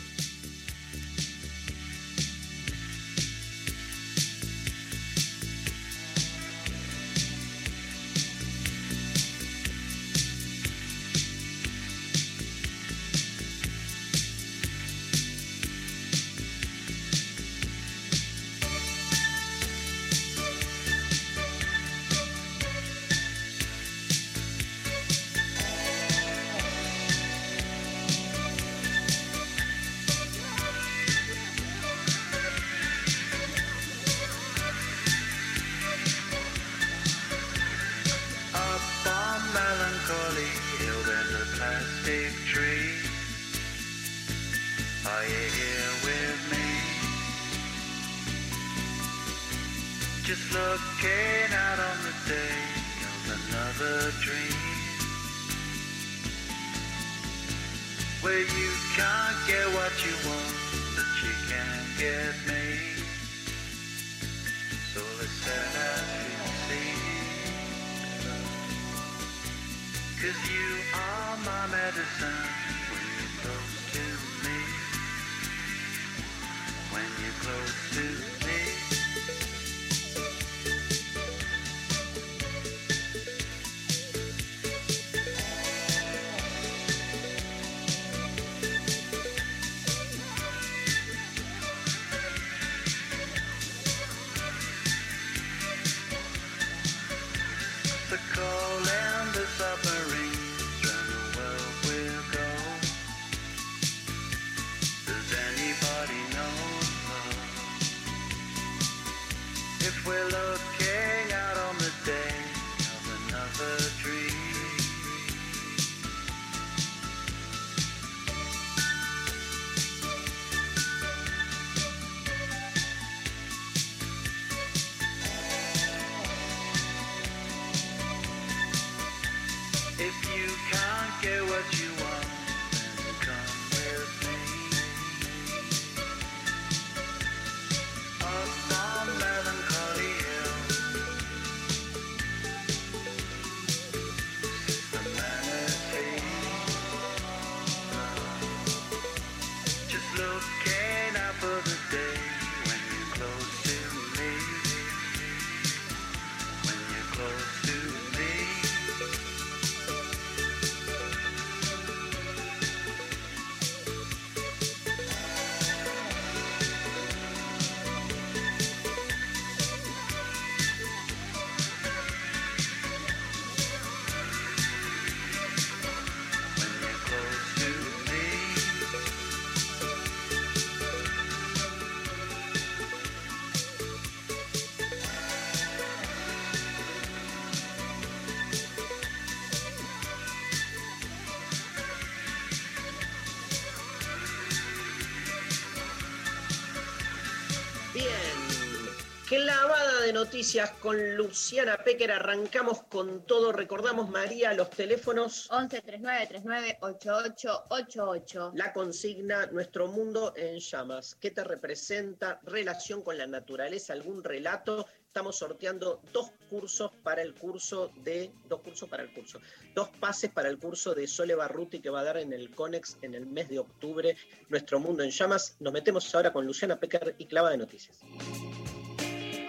De noticias con Luciana Pecker. Arrancamos con todo. Recordamos, María, los teléfonos. 11 39 39 8888. La consigna Nuestro mundo en llamas. ¿Qué te representa? Relación con la naturaleza, algún relato. Estamos sorteando dos cursos para el curso de. Dos cursos para el curso. Dos pases para el curso de Sole Barruti que va a dar en el CONEX en el mes de octubre. Nuestro mundo en llamas. Nos metemos ahora con Luciana Pecker y Clava de Noticias.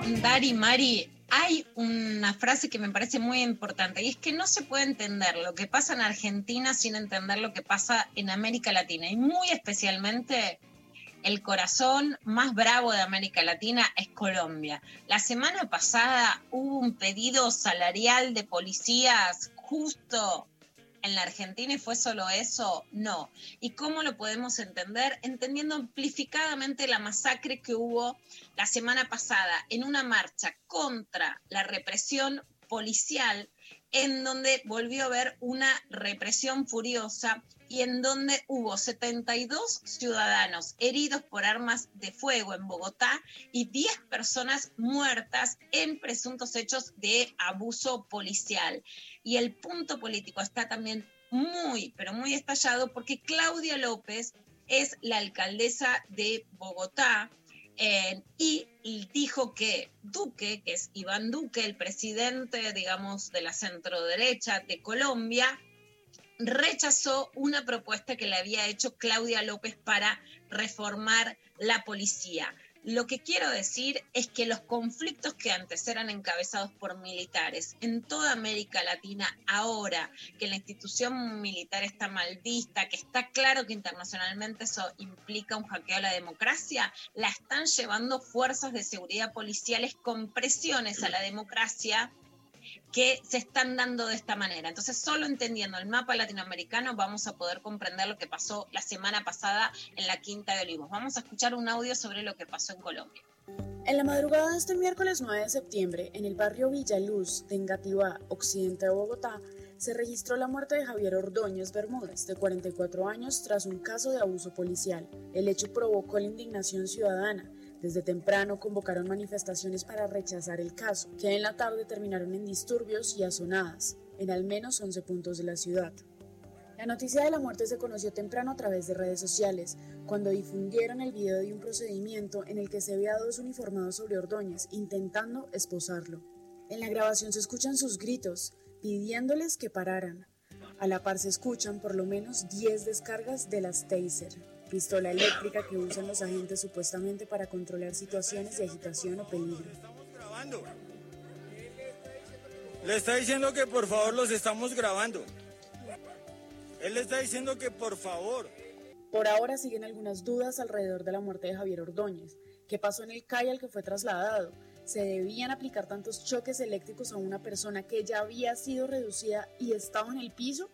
Dari, Mari, hay una frase que me parece muy importante y es que no se puede entender lo que pasa en Argentina sin entender lo que pasa en América Latina y muy especialmente el corazón más bravo de América Latina es Colombia. La semana pasada hubo un pedido salarial de policías justo en la Argentina y fue solo eso, no. ¿Y cómo lo podemos entender? Entendiendo amplificadamente la masacre que hubo la semana pasada en una marcha contra la represión policial, en donde volvió a haber una represión furiosa y en donde hubo 72 ciudadanos heridos por armas de fuego en Bogotá y 10 personas muertas en presuntos hechos de abuso policial. Y el punto político está también muy, pero muy estallado porque Claudia López es la alcaldesa de Bogotá eh, y dijo que Duque, que es Iván Duque, el presidente, digamos, de la centro derecha de Colombia, rechazó una propuesta que le había hecho Claudia López para reformar la policía. Lo que quiero decir es que los conflictos que antes eran encabezados por militares en toda América Latina, ahora que la institución militar está mal vista, que está claro que internacionalmente eso implica un hackeo a la democracia, la están llevando fuerzas de seguridad policiales con presiones a la democracia que se están dando de esta manera. Entonces, solo entendiendo el mapa latinoamericano vamos a poder comprender lo que pasó la semana pasada en la Quinta de Olivos. Vamos a escuchar un audio sobre lo que pasó en Colombia. En la madrugada de este miércoles 9 de septiembre, en el barrio Villaluz de Engativá, occidente de Bogotá, se registró la muerte de Javier Ordóñez Bermúdez, de 44 años, tras un caso de abuso policial. El hecho provocó la indignación ciudadana desde temprano convocaron manifestaciones para rechazar el caso, que en la tarde terminaron en disturbios y azonadas, en al menos 11 puntos de la ciudad. La noticia de la muerte se conoció temprano a través de redes sociales, cuando difundieron el video de un procedimiento en el que se ve a dos uniformados sobre Ordóñez intentando esposarlo. En la grabación se escuchan sus gritos, pidiéndoles que pararan. A la par se escuchan por lo menos 10 descargas de las Taser, pistola eléctrica que usan los agentes supuestamente para controlar situaciones de agitación o peligro. Le está diciendo que por favor los estamos grabando. Él le está diciendo que por favor. Por ahora siguen algunas dudas alrededor de la muerte de Javier Ordóñez. ¿Qué pasó en el CAI al que fue trasladado? ¿Se debían aplicar tantos choques eléctricos a una persona que ya había sido reducida y estaba en el piso?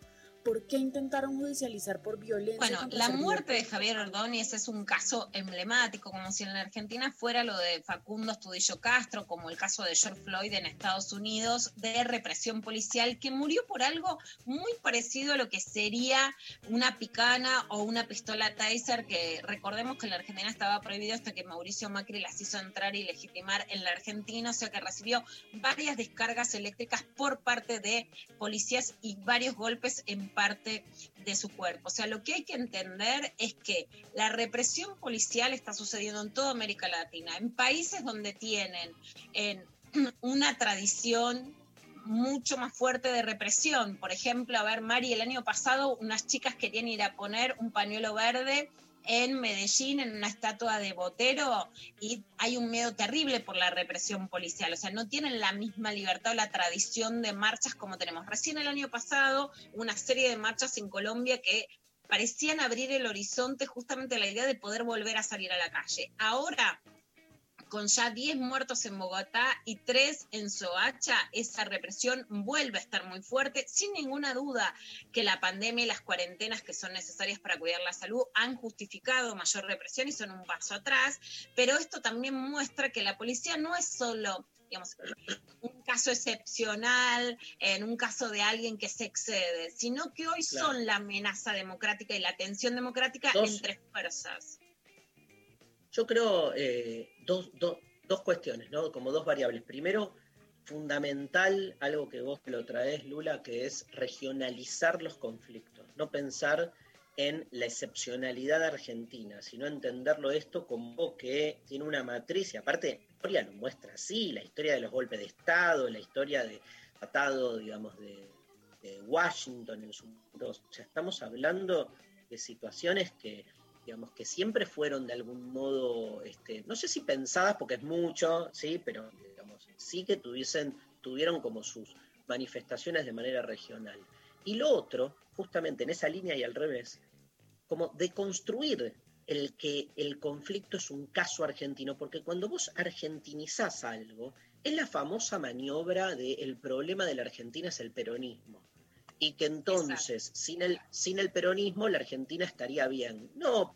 ¿Por qué intentaron judicializar por violencia? Bueno, la muerte de Javier Ordóñez es un caso emblemático, como si en la Argentina fuera lo de Facundo Estudillo Castro, como el caso de George Floyd en Estados Unidos, de represión policial, que murió por algo muy parecido a lo que sería una picana o una pistola Taser, que recordemos que en la Argentina estaba prohibido hasta que Mauricio Macri las hizo entrar y legitimar en la Argentina, o sea que recibió varias descargas eléctricas por parte de policías y varios golpes en parte de su cuerpo. O sea, lo que hay que entender es que la represión policial está sucediendo en toda América Latina, en países donde tienen en, [CLEARS THROAT] una tradición mucho más fuerte de represión. Por ejemplo, a ver, Mari, el año pasado unas chicas querían ir a poner un pañuelo verde en Medellín, en una estatua de Botero, y hay un miedo terrible por la represión policial. O sea, no tienen la misma libertad o la tradición de marchas como tenemos. Recién el año pasado, una serie de marchas en Colombia que parecían abrir el horizonte justamente la idea de poder volver a salir a la calle. Ahora con ya 10 muertos en Bogotá y 3 en Soacha, esa represión vuelve a estar muy fuerte. Sin ninguna duda que la pandemia y las cuarentenas que son necesarias para cuidar la salud han justificado mayor represión y son un paso atrás, pero esto también muestra que la policía no es solo digamos, un caso excepcional, en un caso de alguien que se excede, sino que hoy Claro. son la amenaza democrática y la tensión democrática Dos- entre fuerzas. Yo creo eh, dos, dos- dos cuestiones, ¿no? Como dos variables. Primero, fundamental, algo que vos lo traes, Lula, que es regionalizar los conflictos, no pensar en la excepcionalidad argentina, sino entenderlo esto como que tiene una matriz, y aparte la historia lo muestra así, la historia de los golpes de Estado, la historia de tratado, digamos, de, Washington en su. O sea, estamos hablando de situaciones que, digamos, que siempre fueron de algún modo, este, no sé si pensadas, porque es mucho, sí, pero digamos, sí que tuviesen, tuvieron como sus manifestaciones de manera regional. Y lo otro, justamente en esa línea y al revés, como de construir el que el conflicto es un caso argentino, porque cuando vos argentinizás algo, es la famosa maniobra de el problema de la Argentina es el peronismo. Y que entonces, sin el, sin el peronismo, la Argentina estaría bien. No,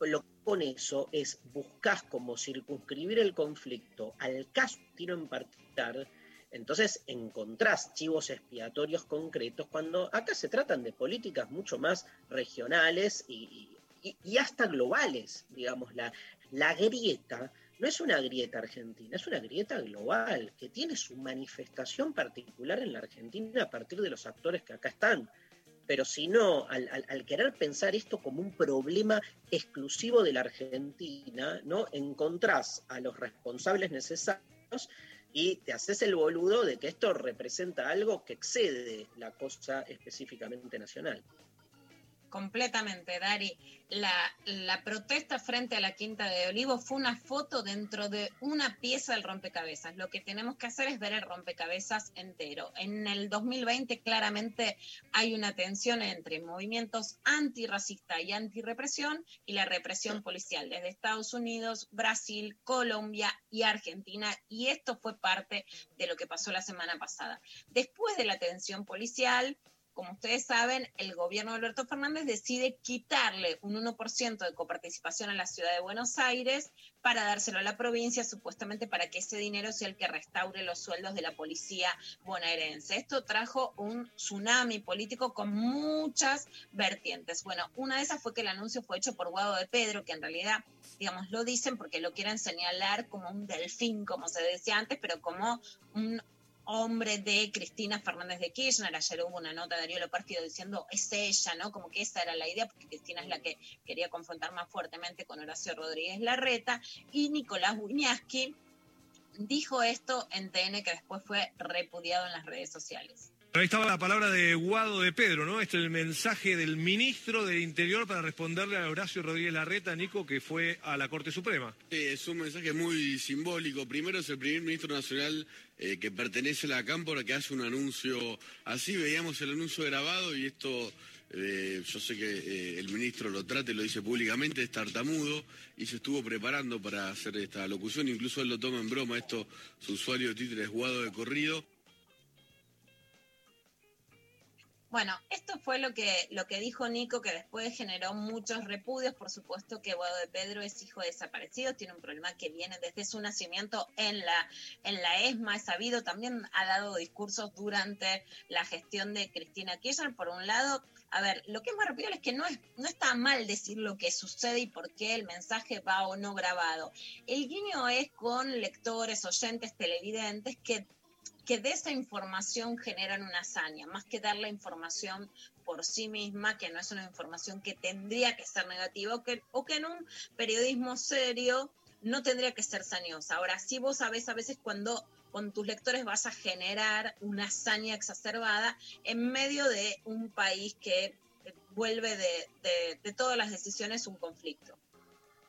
lo que con eso es buscas como circunscribir el conflicto al caso argentino en particular, entonces encontrás chivos expiatorios concretos cuando acá se tratan de políticas mucho más regionales y, y- y hasta globales, digamos, la, la grieta no es una grieta argentina, es una grieta global que tiene su manifestación particular en la Argentina a partir de los actores que acá están. Pero si no, al, querer pensar esto como un problema exclusivo de la Argentina, ¿no? Encontrás a los responsables necesarios y te haces el boludo de que esto representa algo que excede la cosa específicamente nacional. Completamente, Dari. La, protesta frente a la Quinta de Olivos fue una foto dentro de una pieza del rompecabezas. Lo que tenemos que hacer es ver el rompecabezas entero. En el 2020 claramente hay una tensión entre movimientos antirracista y antirrepresión y la represión policial desde Estados Unidos, Brasil, Colombia y Argentina. Y esto fue parte de lo que pasó la semana pasada. Después de la tensión policial, como ustedes saben, el gobierno de Alberto Fernández decide quitarle un 1% de coparticipación a la ciudad de Buenos Aires para dárselo a la provincia, supuestamente para que ese dinero sea el que restaure los sueldos de la policía bonaerense. Esto trajo un tsunami político con muchas vertientes. Bueno, una de esas fue que el anuncio fue hecho por Guado de Pedro, que en realidad, digamos, lo dicen porque lo quieren señalar como un delfín, como se decía antes, pero como un hombre de Cristina Fernández de Kirchner. Ayer hubo una nota de Darío Lopárfido diciendo es ella, ¿no? Como que esa era la idea, porque Cristina es la que quería confrontar más fuertemente con Horacio Rodríguez Larreta. Y Nicolás Buñaski dijo esto en TN, que después fue repudiado en las redes sociales. Ahí estaba la palabra de Guado de Pedro, ¿no? Este es el mensaje del ministro del Interior para responderle a Horacio Rodríguez Larreta, Nico, que fue a la Corte Suprema. Sí, es un mensaje muy simbólico. Primero es el primer ministro nacional eh, que pertenece a la Cámpora que hace un anuncio así. Veíamos el anuncio grabado y esto, eh, yo sé que eh, el ministro lo trate, lo dice públicamente, es tartamudo y se estuvo preparando para hacer esta locución. Incluso él lo toma en broma. Esto, su usuario de Twitter es Guado de Corrido. Bueno, esto fue lo que, lo que dijo Nico, que después generó muchos repudios. Por supuesto que Guado de Pedro es hijo de desaparecido, tiene un problema que viene desde su nacimiento en la, en la ESMA, es sabido. También ha dado discursos durante la gestión de Cristina Kirchner. Por un lado, a ver, lo que es más es que no, es, no está mal decir lo que sucede y por qué el mensaje va o no grabado. El guiño es con lectores, oyentes, televidentes que que de esa información generan una hazaña, más que dar la información por sí misma, que no es una información que tendría que ser negativa o que, o que en un periodismo serio no tendría que ser sañosa. Ahora, sí vos sabés a veces cuando con tus lectores vas a generar una hazaña exacerbada en medio de un país que vuelve de, de, de todas las decisiones un conflicto.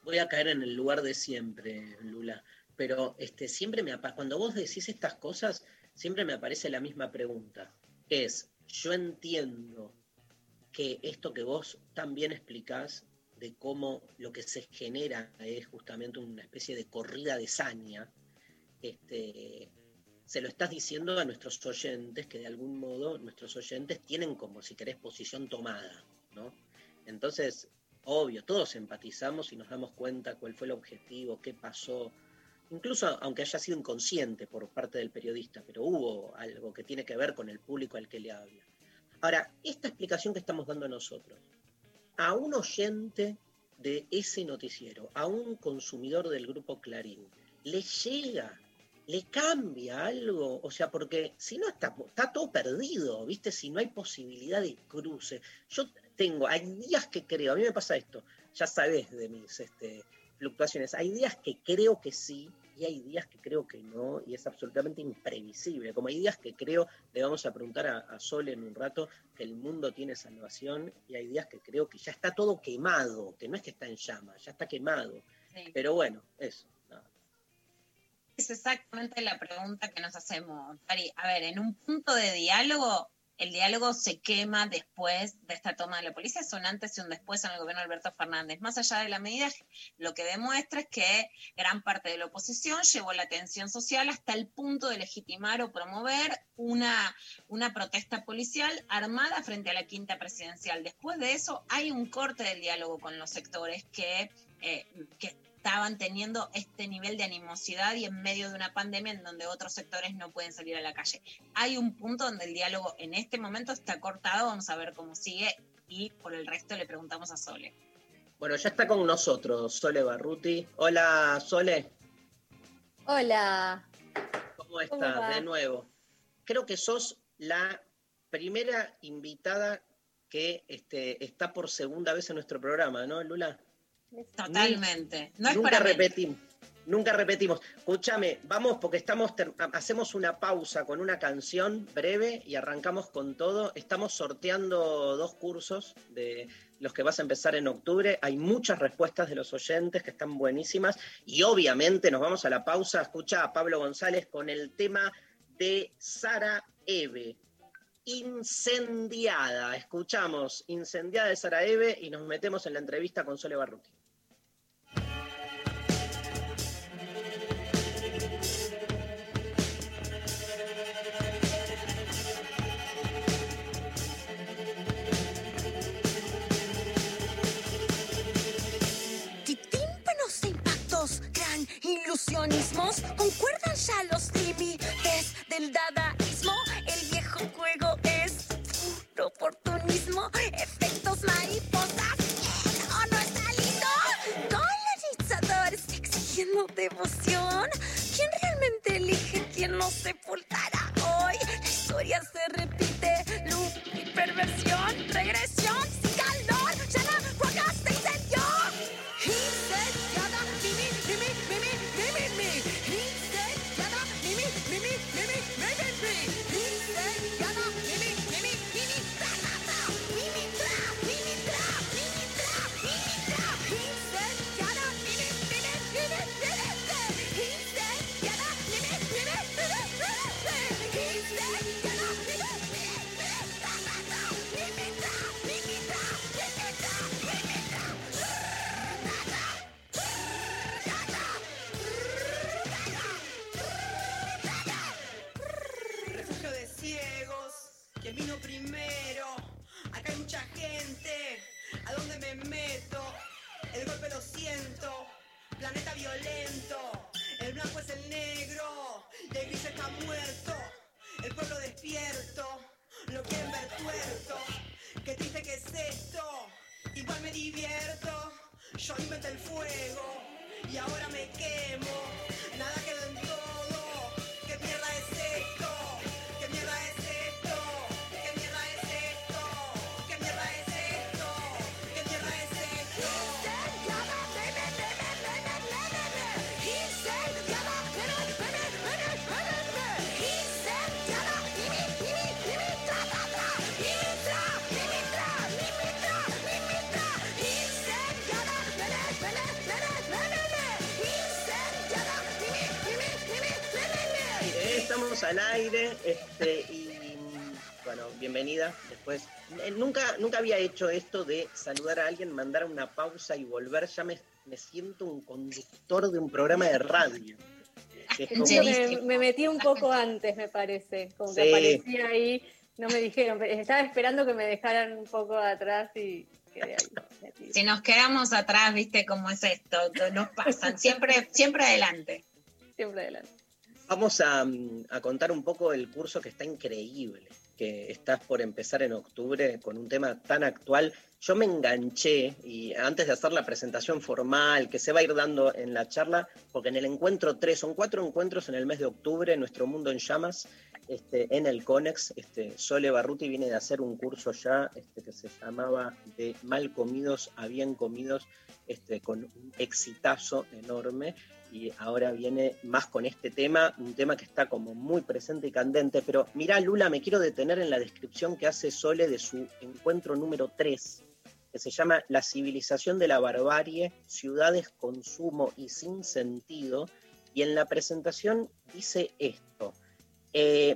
Voy a caer en el lugar de siempre, Lula, pero este, siempre me cuando vos decís estas cosas, siempre me aparece la misma pregunta. Es, yo entiendo que esto que vos también explicás de cómo lo que se genera es justamente una especie de corrida de saña, este, se lo estás diciendo a nuestros oyentes, que de algún modo nuestros oyentes tienen como, si querés, posición tomada, ¿no? Entonces, obvio, todos empatizamos y nos damos cuenta cuál fue el objetivo, qué pasó, incluso aunque haya sido inconsciente por parte del periodista, pero hubo algo que tiene que ver con el público al que le habla. Ahora, esta explicación que estamos dando nosotros, a un oyente de ese noticiero, a un consumidor del grupo Clarín, le llega, le cambia algo, o sea, porque si no está, todo perdido, ¿viste? Si no hay posibilidad de cruce. Yo tengo, hay días que creo, a mí me pasa esto, ya sabes de mis este, fluctuaciones, hay días que creo que sí y hay días que creo que no, y es absolutamente imprevisible. Como hay días que creo, le vamos a preguntar a, a Sole en un rato, que el mundo tiene salvación, y hay días que creo que ya está todo quemado, que no es que está en llamas, ya está quemado. Sí. Pero bueno, eso. Es exactamente la pregunta que nos hacemos, Dari. A ver, en un punto de diálogo, el diálogo se quema después de esta toma de la policía, es un antes y un después en el gobierno de Alberto Fernández. Más allá de la medida, lo que demuestra es que gran parte de la oposición llevó la atención social hasta el punto de legitimar o promover una, una protesta policial armada frente a la quinta presidencial. Después de eso, hay un corte del diálogo con los sectores que, eh, que estaban teniendo este nivel de animosidad y en medio de una pandemia en donde otros sectores no pueden salir a la calle. Hay un punto donde el diálogo en este momento está cortado, vamos a ver cómo sigue y por el resto le preguntamos a Sole. Bueno, ya está con nosotros Sole Barruti. Hola, Sole, Hola. ¿cómo ¿Cómo estás? De nuevo. Creo que sos la primera invitada que este, está por segunda vez en nuestro programa, ¿no, Lula? Totalmente. No es nunca para repetimos. Nunca repetimos. Escúchame, vamos porque estamos hacemos una pausa con una canción breve y arrancamos con todo. Estamos sorteando dos cursos de los que vas a empezar en octubre. Hay muchas respuestas de los oyentes que están buenísimas y obviamente nos vamos a la pausa. Escucha a Pablo González con el tema de Sara Eve. Incendiada. Escuchamos Incendiada de Sara Eve y nos metemos en la entrevista con Sole Barruti. accionismos al aire este, y bueno, bienvenida después. Eh, Nunca, nunca había hecho esto de saludar a alguien, mandar una pausa y volver. Ya me, me siento un conductor de un programa de radio. Es como- Me, me metí un poco antes, me parece. Como que Sí. aparecía ahí, no me dijeron, pero estaba esperando que me dejaran un poco atrás y quedé ahí. Si nos quedamos atrás, viste cómo es esto, nos pasan, siempre, siempre adelante. Siempre adelante. Vamos a, mm, a contar un poco el curso que está increíble, que estás por empezar en octubre con un tema tan actual. Yo me enganché y antes de hacer la presentación formal que se va a ir dando en la charla, porque en el encuentro 3, son cuatro encuentros en el mes de octubre, Nuestro Mundo en Llamas, este, en el CONEX, este, Sole Barruti viene de hacer un curso ya este, que se llamaba de mal comidos a bien comidos, este, con un exitazo enorme. Y ahora viene más con este tema, un tema que está como muy presente y candente, pero mirá Lula, me quiero detener en la descripción que hace Sole de su encuentro número 3, que se llama La civilización de la barbarie, ciudades, consumo y sin sentido, y en la presentación dice esto, eh,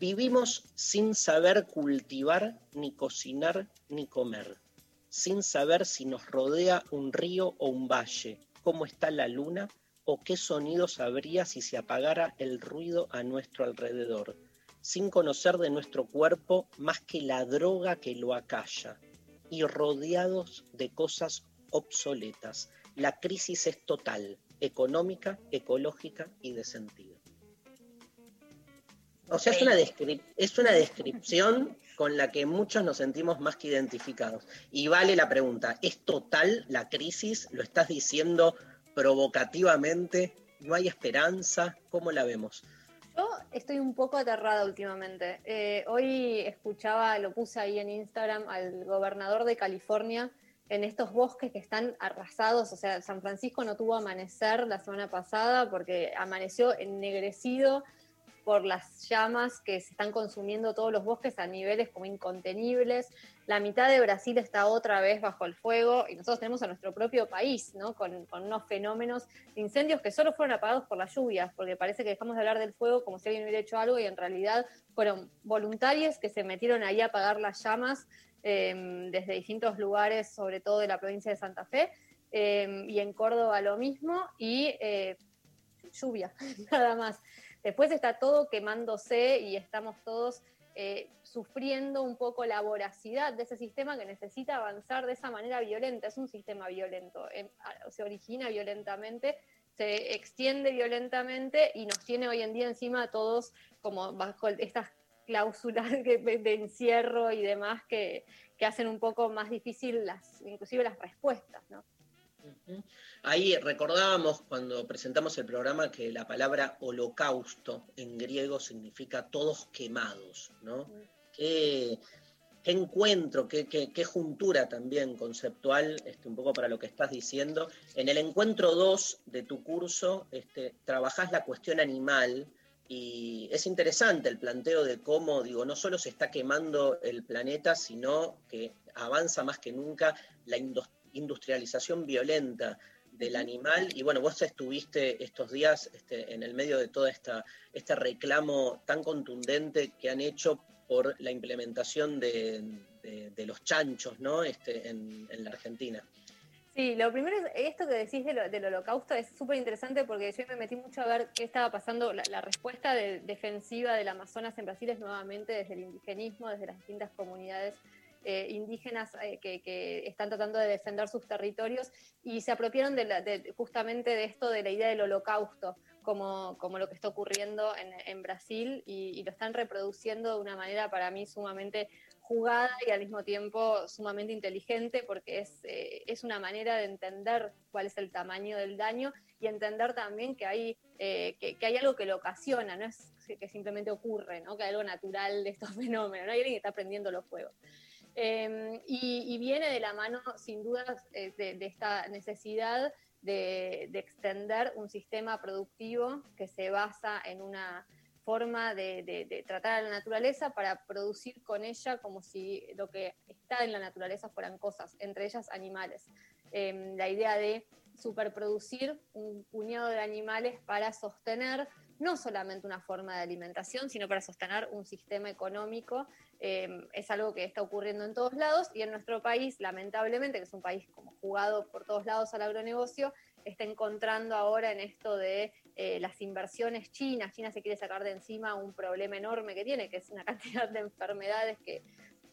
vivimos sin saber cultivar, ni cocinar, ni comer, sin saber si nos rodea un río o un valle, cómo está la luna, o qué sonidos habría si se apagara el ruido a nuestro alrededor, sin conocer de nuestro cuerpo más que la droga que lo acalla, y rodeados de cosas obsoletas. La crisis es total, económica, ecológica y de sentido. O sea, es una, descrip- es una descripción con la que muchos nos sentimos más que identificados. Y vale la pregunta, ¿es total la crisis? ¿Lo estás diciendo provocativamente? ¿No hay esperanza? ¿Cómo la vemos? Yo estoy un poco aterrada últimamente. Eh, hoy escuchaba, lo puse ahí en Instagram, al gobernador de California en estos bosques que están arrasados. O sea, San Francisco no tuvo amanecer la semana pasada porque amaneció ennegrecido por las llamas que se están consumiendo todos los bosques a niveles como incontenibles. La mitad de Brasil está otra vez bajo el fuego y nosotros tenemos a nuestro propio país, ¿no? Con, con unos fenómenos de incendios que solo fueron apagados por las lluvias, porque parece que dejamos de hablar del fuego como si alguien hubiera hecho algo y en realidad fueron voluntarios que se metieron ahí a apagar las llamas eh, desde distintos lugares, sobre todo de la provincia de Santa Fe, eh, y en Córdoba lo mismo, y eh, lluvia, [LAUGHS] nada más. Después está todo quemándose y estamos todos eh, sufriendo un poco la voracidad de ese sistema que necesita avanzar de esa manera violenta. Es un sistema violento, eh, se origina violentamente, se extiende violentamente y nos tiene hoy en día encima a todos como bajo estas cláusulas [LAUGHS] de encierro y demás que, que hacen un poco más difícil las, inclusive las respuestas, ¿no? Ahí recordábamos cuando presentamos el programa que la palabra holocausto en griego significa todos quemados, ¿no? Qué, qué encuentro, qué, qué- qué juntura también conceptual, este, un poco para lo que estás diciendo. En el encuentro 2 de tu curso este, trabajás la cuestión animal y es interesante el planteo de cómo, digo, no solo se está quemando el planeta, sino que avanza más que nunca la indus- industrialización violenta del animal. Y bueno, vos estuviste estos días este, en el medio de todo este reclamo tan contundente que han hecho por la implementación de, de- de los chanchos ¿no? este, en, en la Argentina. Sí, lo primero es esto que decís de lo- del holocausto es súper interesante porque yo me metí mucho a ver qué estaba pasando. La, la respuesta de- defensiva del Amazonas en Brasil es nuevamente desde el indigenismo, desde las distintas comunidades eh, indígenas eh, que, están tratando de defender sus territorios y se apropiaron de la- de- justamente de esto de la idea del holocausto. Como, lo que está ocurriendo en, en Brasil y, lo están reproduciendo de una manera para mí sumamente jugada y al mismo tiempo sumamente inteligente porque es, eh, una manera de entender cuál es el tamaño del daño y entender también que hay, eh, que hay algo que lo ocasiona, no es que simplemente ocurre, ¿no? que hay algo natural de estos [LAUGHS] fenómenos, ¿no? hay alguien que está prendiendo los fuegos. Eh, y, viene de la mano, sin dudas, eh, de, esta necesidad de, de extender un sistema productivo que se basa en una forma de tratar a la naturaleza para producir con ella como si lo que está en la naturaleza fueran cosas, entre ellas animales. Eh, la idea de superproducir un puñado de animales para sostener no solamente una forma de alimentación, sino para sostener un sistema económico. Eh, es algo que está ocurriendo en todos lados y en nuestro país, lamentablemente, que es un país como jugado por todos lados al agronegocio, está encontrando ahora en esto de eh, las inversiones chinas. China se quiere sacar de encima un problema enorme que tiene, que es una [LAUGHS] cantidad de enfermedades que,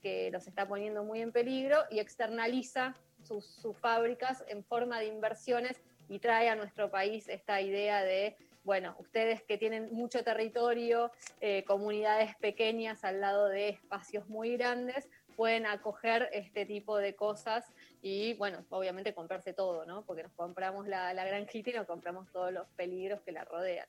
que los está poniendo muy en peligro y externaliza sus fábricas en forma de inversiones y trae a nuestro país esta idea de, bueno, ustedes que tienen mucho territorio, eh, comunidades pequeñas al lado de espacios muy grandes, pueden acoger este tipo de cosas y, bueno, obviamente comprarse todo, ¿no? Porque nos compramos la, la granjita y nos compramos todos los peligros que la rodean.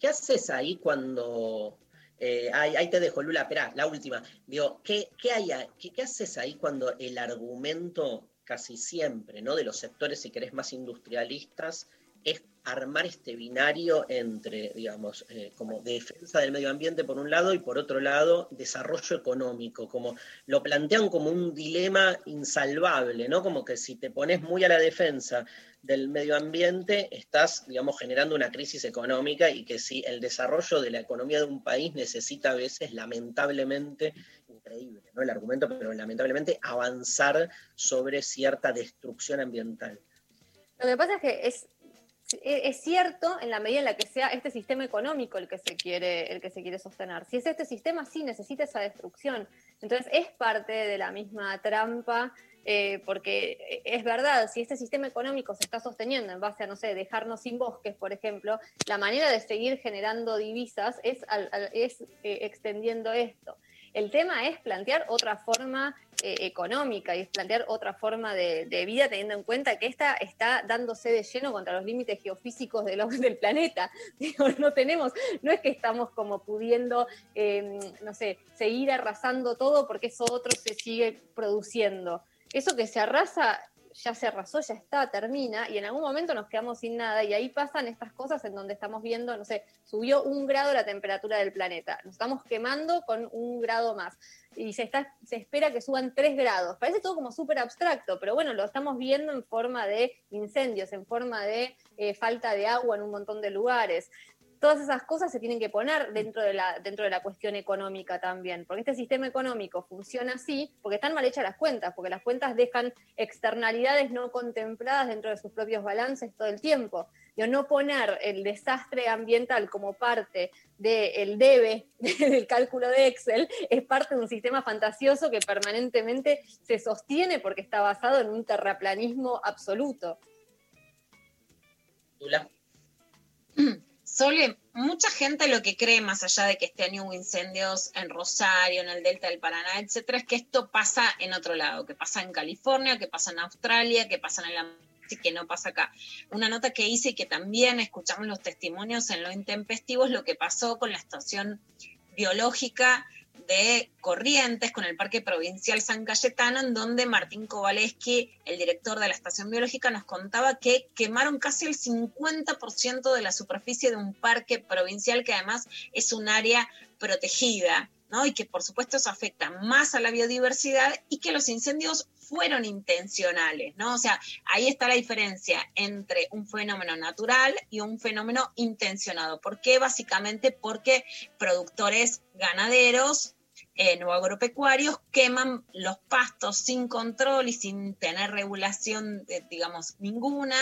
¿Qué haces ahí cuando... eh, ahí, te dejo, Lula, espera, la última. Digo, ¿qué, qué, hay, qué, qué haces ahí cuando el argumento casi siempre, ¿no? De los sectores, si querés, más industrialistas, es armar este binario entre, digamos, eh, como defensa del medio ambiente por un lado y por otro lado, desarrollo económico, como lo plantean como un dilema insalvable, ¿no? Como que si te pones muy a la defensa del medio ambiente, estás, digamos, generando una crisis económica y que si el desarrollo de la economía de un país necesita a veces, lamentablemente, increíble, ¿no? El argumento, pero lamentablemente avanzar sobre cierta destrucción ambiental. Lo que pasa es que es, es cierto en la medida en la que sea este sistema económico el que se quiere, el que se quiere sostener. Si es este sistema, sí necesita esa destrucción. Entonces es parte de la misma trampa, eh, porque es verdad, si este sistema económico se está sosteniendo en base a, no sé, dejarnos sin bosques, por ejemplo, la manera de seguir generando divisas es, al- eh, extendiendo esto. El tema es plantear otra forma eh, económica y es plantear otra forma de, vida teniendo en cuenta que esta está dándose de lleno contra los límites geofísicos [LAUGHS] del planeta. [LAUGHS] No tenemos, no es que estamos como pudiendo, eh, no sé, seguir arrasando todo porque eso otro se sigue produciendo. Eso que se arrasa ya se arrasó, ya está, termina, y en algún momento nos quedamos sin nada, y ahí pasan estas cosas en donde estamos viendo, no sé, subió un grado la temperatura del planeta, nos estamos quemando con un grado más, y se, está, se espera que suban tres grados. Parece todo como súper abstracto, pero bueno, lo estamos viendo en forma de incendios, en forma de eh, falta de agua en un montón de lugares todas esas cosas se tienen que poner dentro de, la, dentro de la cuestión económica también, porque este sistema económico funciona así, porque están mal hechas las cuentas, porque las cuentas dejan externalidades no contempladas dentro de sus propios balances todo el tiempo. Yo no poner el desastre ambiental como parte del debe [LAUGHS] del cálculo de Excel es parte de un sistema fantasioso que permanentemente se sostiene porque está basado en un terraplanismo absoluto. [CLEARS THROAT] Sole, mucha gente lo que cree, más allá de que este año hubo incendios en Rosario, en el Delta del Paraná, etcétera, es que esto pasa en otro lado, que pasa en California, que pasa en Australia, que pasa en el y que no pasa acá. Una nota que hice y que también escuchamos los testimonios en lo intempestivo es lo que pasó con la estación biológica de Corrientes con el Parque Provincial San Cayetano, en donde Martín Kowaleski, el director de la estación biológica, nos contaba que quemaron casi el 50% de la superficie de un parque provincial que además es un área protegida. ¿No? Y que por supuesto eso afecta más a la biodiversidad y que los incendios fueron intencionales, ¿no? O sea, ahí está la diferencia entre un fenómeno natural y un fenómeno intencionado. ¿Por qué? Básicamente porque productores ganaderos eh, no agropecuarios queman los pastos sin control y sin tener regulación, digamos, ninguna,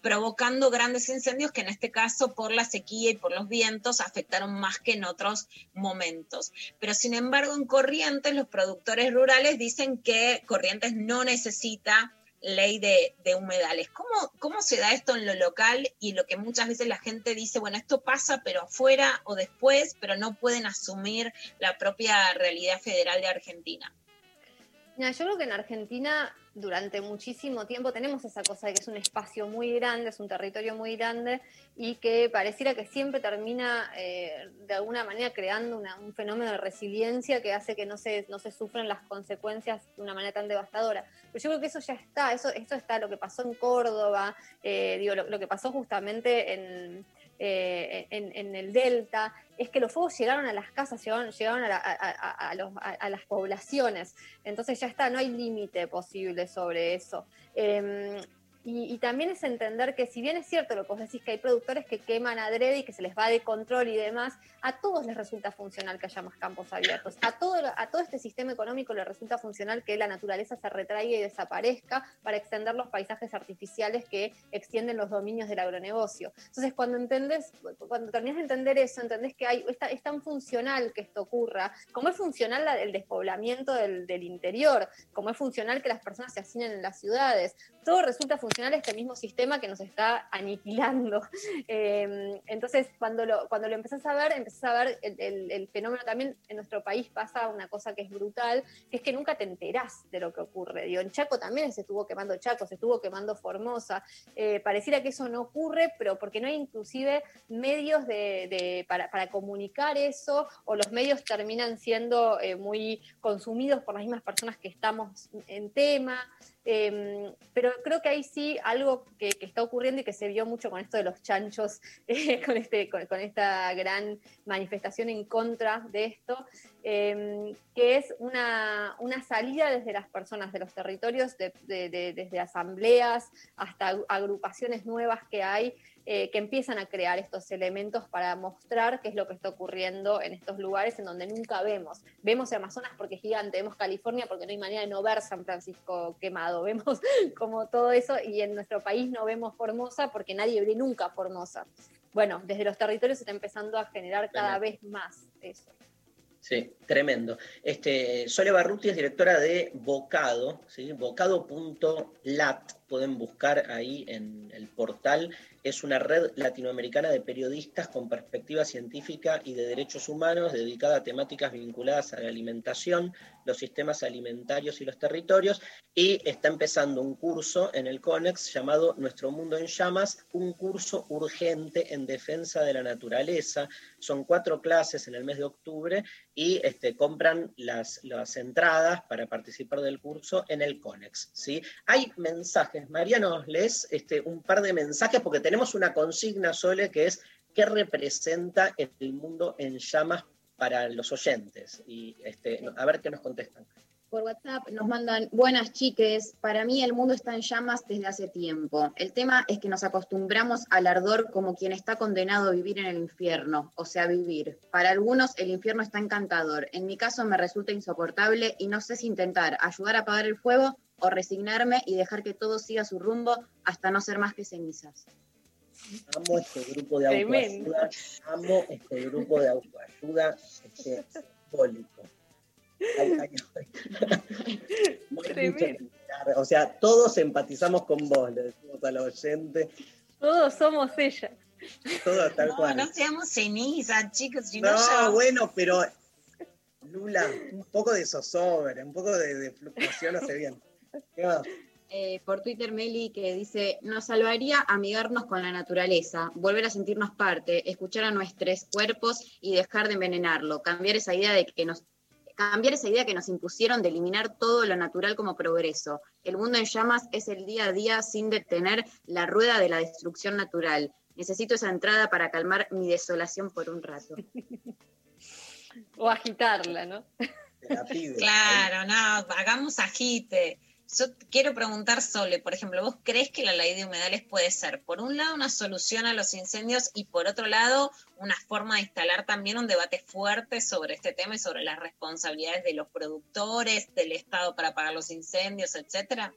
provocando grandes incendios que en este caso por la sequía y por los vientos afectaron más que en otros momentos. Pero sin embargo en Corrientes los productores rurales dicen que Corrientes no necesita ley de, humedales. ¿Cómo, ¿Cómo se da esto en lo local y lo que muchas veces la gente dice, bueno, esto pasa pero afuera o después, pero no pueden asumir la propia realidad federal de Argentina? Yo creo que en Argentina durante muchísimo tiempo tenemos esa cosa de que es un espacio muy grande, es un territorio muy grande y que pareciera que siempre termina eh, de alguna manera creando una, un fenómeno de resiliencia que hace que no se, no se sufren las consecuencias de una manera tan devastadora. Pero yo creo que eso ya está, eso, esto está, lo que pasó en Córdoba, eh, digo, lo, lo, que pasó justamente en, eh, en, el Delta, es que los fuegos llegaron a las casas, llegaron, a, la, a, los, a, las poblaciones. Entonces ya está, no hay límite posible sobre eso. Eh, y, y, también es entender que si bien es cierto lo que vos decís, que hay productores que queman adrede y que se les va de control y demás, a todos les resulta funcional que haya más campos abiertos. A todo, a todo este sistema económico le resulta funcional que la naturaleza se retraiga y desaparezca para extender los paisajes artificiales que extienden los dominios del agronegocio. Entonces, cuando entendés, cuando terminas de entender eso, entendés que es, tan funcional que esto ocurra, como es funcional el despoblamiento del, del interior, como es funcional que las personas se hacinen en las ciudades, todo resulta funcional este mismo sistema que nos está aniquilando. [LAUGHS] Eh, entonces, cuando lo, cuando lo empezás a ver, empezás a ver el, fenómeno también en nuestro país pasa una cosa que es brutal, que es que nunca te enterás de lo que ocurre. Digo, en Chaco también se estuvo quemando Chaco, se estuvo quemando Formosa. Eh, pareciera que eso no ocurre, pero porque no hay inclusive medios para comunicar eso, o los medios terminan siendo eh, muy consumidos por las mismas personas que estamos en tema. Eh, pero creo que ahí sí algo que, está ocurriendo y que se vio mucho con esto de los chanchos, [LAUGHS] eh, con, este, con, esta gran manifestación en contra de esto, eh, que es una, una salida desde las personas de los territorios, de- de- de- desde asambleas hasta agru- agrupaciones nuevas que hay, eh, que empiezan a crear estos elementos para mostrar qué es lo que está ocurriendo en estos lugares en donde nunca vemos. Vemos Amazonas porque es gigante, vemos California porque no hay manera de no ver San Francisco quemado, [LAUGHS] vemos como todo eso y en nuestro país no vemos Formosa porque nadie ve nunca Formosa. Bueno, desde los territorios se está empezando a generar cada vez más eso. Sí, tremendo. Este, Sole Barruti es directora de Bocado, ¿sí? bocado.lat, pueden buscar ahí en el portal. Es una red latinoamericana de periodistas con perspectiva científica y de derechos humanos dedicada a temáticas vinculadas a la alimentación, los sistemas alimentarios y los territorios. Y está empezando un curso en el CONEX llamado Nuestro Mundo en Llamas, un curso urgente en defensa de la naturaleza. Son cuatro clases en el mes de octubre y este, compran las, las entradas para participar del curso en el CONEX. ¿sí? Hay mensajes. María, nos lees este, un par de mensajes porque tenemos una consigna, Sole, que es ¿qué representa el mundo en llamas para los oyentes? Y este, a ver qué nos contestan. Por WhatsApp nos mandan, buenas chiques, para mí el mundo está en llamas desde hace tiempo. El tema es que nos acostumbramos al ardor como quien está condenado a vivir en el infierno, o sea, vivir. Para algunos el infierno está encantador. En mi caso me resulta insoportable y no sé si intentar ayudar a apagar el fuego o resignarme y dejar que todo siga su rumbo hasta no ser más que cenizas. Amo este grupo de autoayuda, amo este grupo de autoayuda este, simbólico. Ay, ay, ay. No. O sea, todos empatizamos con vos, le decimos al oyente, Todos somos ella. todo tal No, cual. no seamos cenizas, chicos, si no, No, bueno, pero Lula, un poco de zozobra, un poco de, de fluctuación hace bien. Eh, por Twitter Meli que dice, nos salvaría amigarnos con la naturaleza, volver a sentirnos parte, escuchar a nuestros cuerpos y dejar de envenenarlo, cambiar esa idea de que nos cambiar esa idea que nos impusieron de eliminar todo lo natural como progreso. El mundo en llamas es el día a día sin detener la rueda de la destrucción natural. Necesito esa entrada para calmar mi desolación por un rato. O agitarla, ¿no? Claro, no, hagamos agite. Yo quiero preguntar, Sole, por ejemplo, ¿vos crees que la ley de humedales puede ser, por un lado, una solución a los incendios y por otro lado, una forma de instalar también un debate fuerte sobre este tema y sobre las responsabilidades de los productores, del Estado para pagar los incendios, etcétera?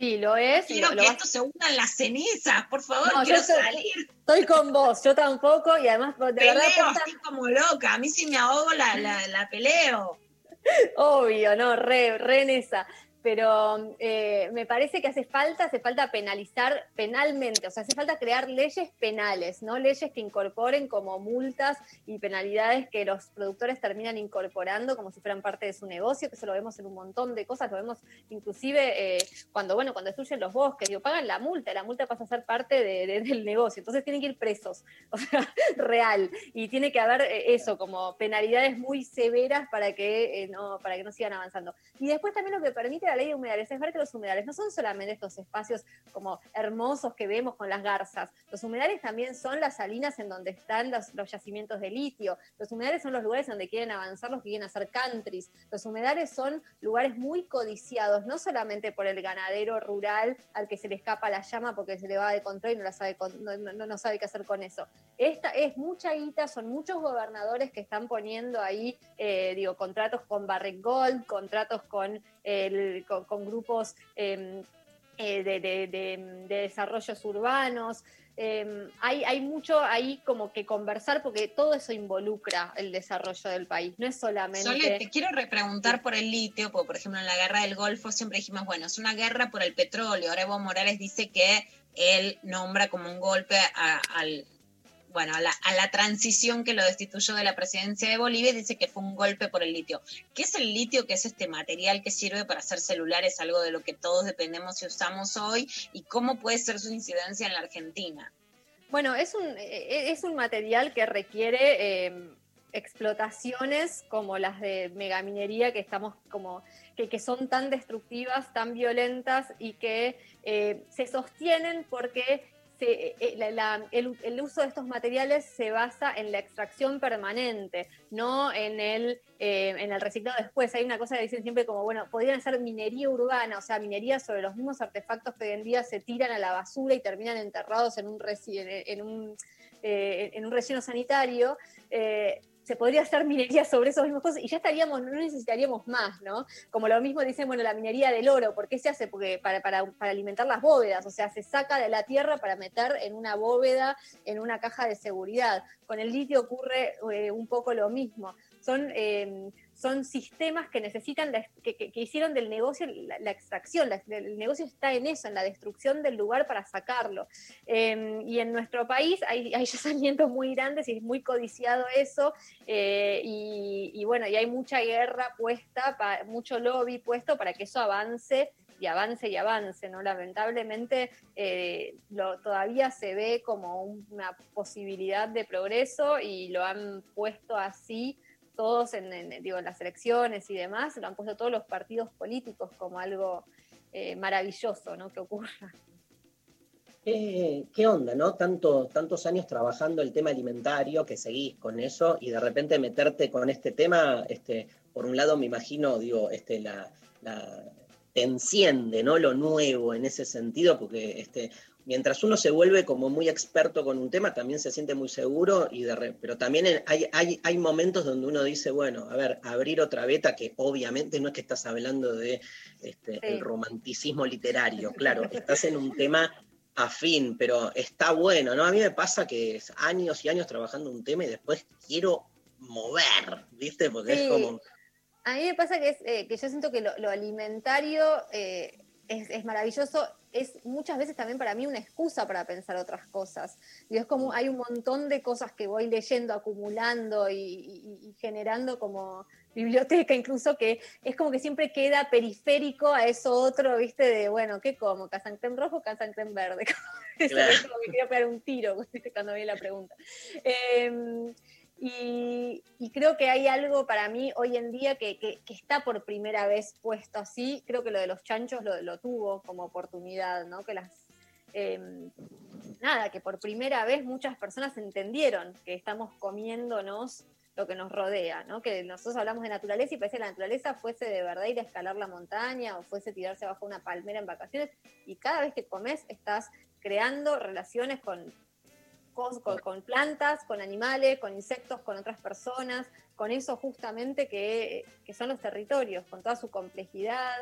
Sí, lo es. Quiero lo- lo que vas- esto se una en las cenizas, por favor, No, yo quiero estoy- salir. Estoy con vos, yo tampoco, y además, de Peleo, verdad, así como loca. A mí si me ahogo la, la, la peleo. [LAUGHS] Obvio, no, re, re en esa. Pero eh, me parece que hace falta, hace falta penalizar penalmente, o sea, hace falta crear leyes penales, no leyes que incorporen como multas y penalidades que los productores terminan incorporando como si fueran parte de su negocio, que eso lo vemos en un montón de cosas, lo vemos inclusive eh, cuando, bueno, cuando destruyen los bosques, digo, pagan la multa, la multa pasa a ser parte de- de- del negocio, entonces tienen que ir presos, [LAUGHS] o sea, real, y tiene que haber eh, eso, como penalidades muy severas para que, no, para que no sigan avanzando. Y después también lo que permite la ley de humedales es ver que los humedales no son solamente estos espacios como hermosos que vemos con las garzas, los humedales también son las salinas en donde están los, los yacimientos de litio, los humedales son los lugares donde quieren avanzar los que quieren hacer countries, los humedales son lugares muy codiciados, no solamente por el ganadero rural al que se le escapa la llama porque se le va de control y no, la sabe, no- no sabe qué hacer con eso. Esta es mucha guita, son muchos gobernadores que están poniendo ahí, eh, digo, contratos con Barrick Gold, contratos con, el, con, grupos eh, eh, de, de- de- de desarrollos urbanos. eh, hay, hay mucho ahí como que conversar porque todo eso involucra el desarrollo del país, no es solamente... Sole, te quiero repreguntar por el litio, porque por ejemplo en la guerra del Golfo siempre dijimos, bueno, es una guerra por el petróleo. Ahora Evo Morales dice que él nombra como un golpe al, bueno, a la, a la transición que lo destituyó de la presidencia de Bolivia y dice que fue un golpe por el litio. ¿Qué es el litio? ¿Qué es este material que sirve para hacer celulares? Algo de lo que todos dependemos y usamos hoy. ¿Y cómo puede ser su incidencia en la Argentina? Bueno, es un, eh, es un material que requiere eh, explotaciones como las de megaminería que estamos como que, que son tan destructivas, tan violentas y que eh, se sostienen porque eh, la- el, uso de estos materiales se basa en la extracción permanente, no en el, eh, en el reciclado después. Hay una cosa que dicen siempre como, bueno, podrían hacer minería urbana, o sea, minería sobre los mismos artefactos que hoy en día se tiran a la basura y terminan enterrados en un, reci- en, un, eh, en un relleno sanitario. eh, se podría hacer minería sobre esos mismos cosas y ya estaríamos, no necesitaríamos más, ¿no? Como lo mismo dicen, bueno, la minería del oro, ¿por qué se hace? Porque para, para, para alimentar las bóvedas, o sea, se saca de la tierra para meter en una bóveda, en una caja de seguridad. Con el litio ocurre eh, un poco lo mismo. Son, eh, son sistemas que necesitan, que, hicieron del negocio la, extracción, el negocio está en eso, en la destrucción del lugar para sacarlo. Eh, y en nuestro país hay, hay [LAUGHS] yacimientos muy grandes y es muy codiciado eso, eh, y, bueno, y hay mucha guerra puesta, mucho lobby puesto para que eso avance y avance y avance, ¿no? Lamentablemente eh, lo, todavía se ve como una posibilidad de progreso y lo han puesto así todos en, digo, las elecciones y demás, lo han puesto todos los partidos políticos como algo eh, maravilloso, ¿no? Que ocurra. ¿Qué, onda, no? Tanto, tantos años trabajando el tema alimentario, que seguís con eso, y de repente meterte con este tema, este, por un lado me imagino, digo, este, la- te enciende, ¿no? Lo nuevo en ese sentido, porque este, mientras uno se vuelve como muy experto con un tema, también se siente muy seguro, y de re- pero también hay, hay, hay momentos donde uno dice, bueno, a ver, abrir otra beta, que obviamente no es que estás hablando de este, el romanticismo literario, [LAUGHS] claro, estás en un tema afín, pero está bueno, ¿no? A mí me pasa que es años y años trabajando un tema y después quiero mover, ¿viste? Porque Sí. es como... A mí me pasa que, es, eh, que yo siento que lo, lo alimentario eh, es, es maravilloso, es muchas veces también para mí una excusa para pensar otras cosas. Y es como hay un montón de cosas que voy leyendo, acumulando y, y- y generando como biblioteca incluso, que es como que siempre queda periférico a eso otro, ¿viste? De, bueno, ¿qué como? ¿Casan creme rojo o verde? [LAUGHS] Eso Claro. es como que quería pegar un tiro [LAUGHS] cuando vi la pregunta. Eh, y, creo que hay algo para mí hoy en día que, que- está por primera vez puesto así. Creo que lo de los chanchos lo, tuvo como oportunidad, ¿no? Que las. eh, nada, que por primera vez muchas personas entendieron que estamos comiéndonos lo que nos rodea, ¿no? Que nosotros hablamos de naturaleza y parece que la naturaleza fuese de verdad ir a escalar la montaña o fuese tirarse bajo una palmera en vacaciones. Y cada vez que comes estás creando relaciones con con, plantas, con animales, con insectos, con otras personas, con eso justamente que, son los territorios, con toda su complejidad.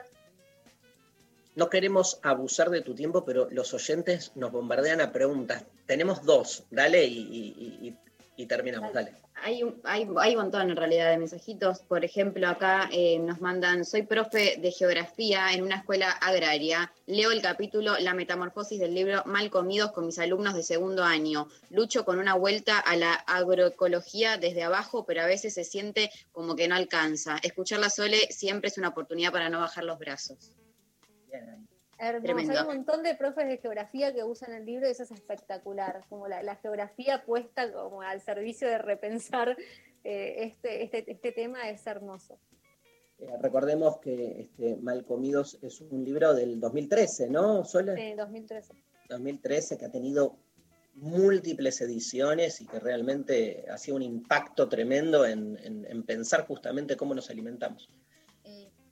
No queremos abusar de tu tiempo, pero los oyentes nos bombardean a preguntas. Tenemos dos, dale y- y terminamos, dale. Hay un, hay, hay un montón en realidad de mensajitos. Por ejemplo, acá eh, nos mandan, soy profe de geografía en una escuela agraria. Leo el capítulo La metamorfosis del libro Mal comidos con mis alumnos de segundo año. Lucho con una vuelta a la agroecología desde abajo, pero a veces se siente como que no alcanza. Escuchar la Sole siempre es una oportunidad para no bajar los brazos. Hermoso. Tremendo. Hay un montón de profes de geografía que usan el libro y eso es espectacular, como la, la geografía puesta como al servicio de repensar eh, este, este, este tema es hermoso. Eh, recordemos que este, Malcomidos es un libro del 2013, ¿no? Sí, 2013. 2013, que ha tenido múltiples ediciones y que realmente ha sido un impacto tremendo en, en- en pensar justamente cómo nos alimentamos.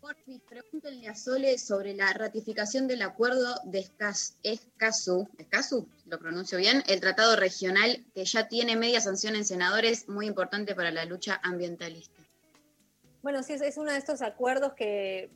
Porfis, pregúntenle a Sole sobre la ratificación del acuerdo de Escaz- Escazú, Escazú, lo pronuncio bien, el tratado regional que ya tiene media sanción en senadores, muy importante para la lucha ambientalista. Bueno, sí, es, uno de estos acuerdos que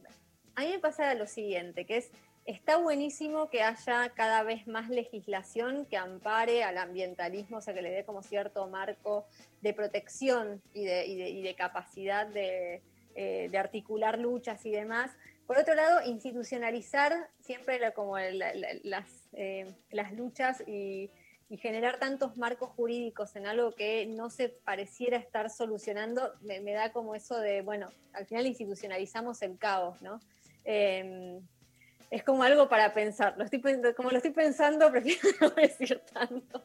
a mí me pasa lo siguiente, que es está buenísimo que haya cada vez más legislación que ampare al ambientalismo, o sea, que le dé como cierto marco de protección y de- y de capacidad de, eh, de articular luchas y demás. Por otro lado, institucionalizar siempre como las, eh, las luchas y, y generar tantos marcos jurídicos en algo que no se pareciera estar solucionando, me, da como eso de, bueno, al final institucionalizamos el caos, ¿no? Eh, es como algo para pensar. Como lo estoy pensando, [LAUGHS] prefiero no decir tanto.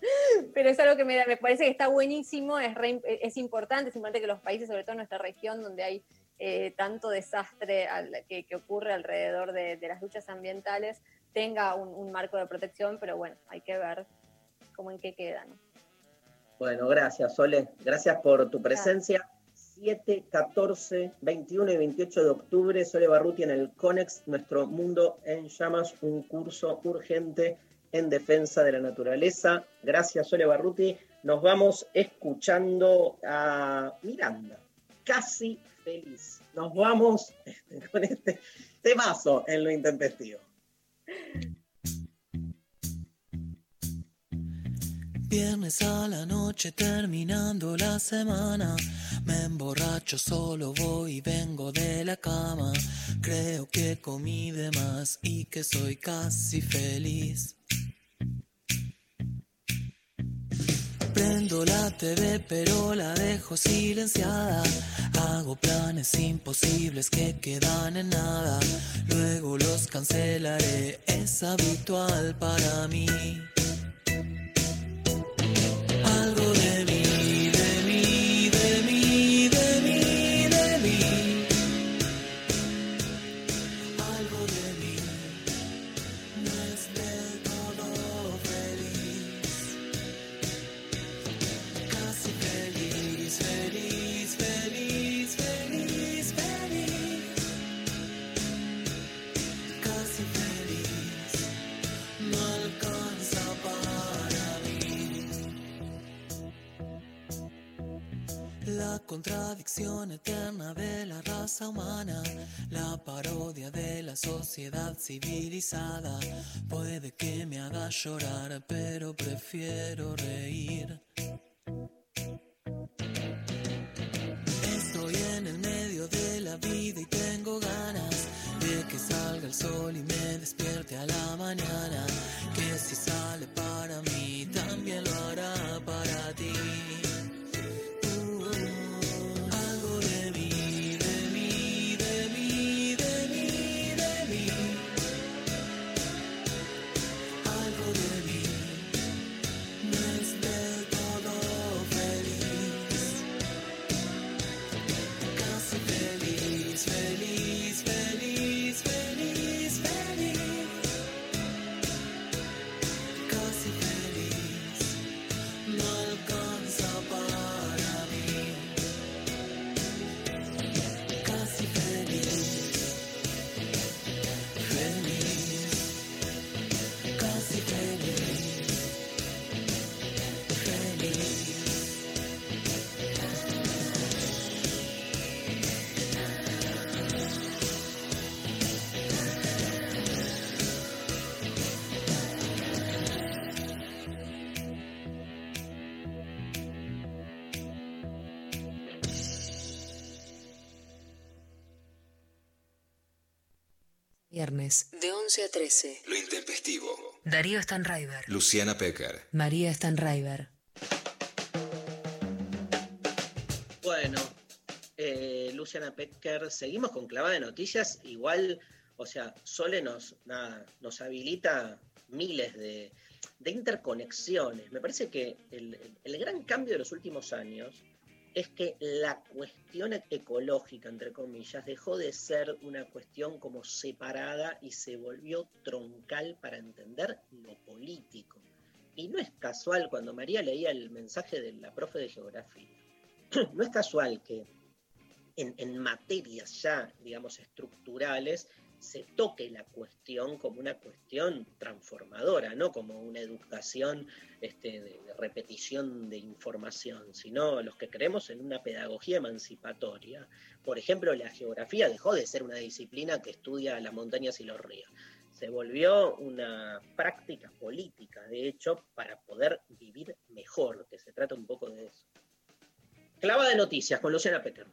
Pero es algo que me, me parece que está buenísimo, es, re- es importante, es importante que los países, sobre todo en nuestra región, donde hay eh, tanto desastre al- que, que ocurre alrededor de, de las luchas ambientales, tenga un, un marco de protección, pero bueno, hay que ver cómo en qué queda. ¿no? Bueno, gracias, Sole. Gracias por tu presencia. 7, 14, 21 y 28 de octubre, Sole Barruti en el CONEX, Nuestro Mundo en Llamas, un curso urgente en defensa de la naturaleza. Gracias, Sole Barruti. Nos vamos escuchando a Miranda, casi Nos vamos [LAUGHS] con este temazo en lo intempestivo. Viernes a la noche terminando la semana. Me emborracho, solo voy y vengo de la cama. Creo que comí de más y que soy casi feliz. Prendo la TV pero la dejo silenciada. Hago planes imposibles que quedan en nada. Luego los cancelaré, es habitual para mí. Sociedad civilizada, puede que me haga llorar, pero prefiero reír. 11 a 13. Lo intempestivo. Darío Stanraiver. Luciana Pecker. María Stanraiver. Bueno, eh, Luciana Pecker, seguimos con clavada de noticias. Igual, o sea, Sole nos, nada, nos habilita miles de, de interconexiones. Me parece que el, el- el gran cambio de los últimos años es que la cuestión ecológica, entre comillas, dejó de ser una cuestión como separada y se volvió troncal para entender lo político. Y no es casual, cuando María leía el mensaje de la profe de geografía, [CLEARS THROAT] no es casual que en, en materias ya, digamos, estructurales, se toque la cuestión como una cuestión transformadora, no como una educación este, de, repetición de información, sino los que creemos en una pedagogía emancipatoria. Por ejemplo, la geografía dejó de ser una disciplina que estudia las montañas y los ríos. se volvió una práctica política, de hecho, para poder vivir mejor, que se trata un poco de eso. Clava de noticias con Luciana Peter.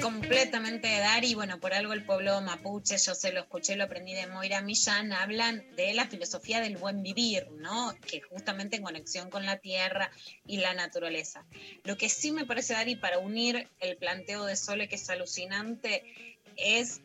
Completamente de Dari, bueno, por algo el pueblo mapuche, yo se lo escuché, lo aprendí de Moira Millán, hablan de la filosofía del buen vivir, ¿no? Que justamente en conexión con la tierra y la naturaleza. Lo que sí me parece, Dari, para unir el planteo de Sole, que es alucinante, es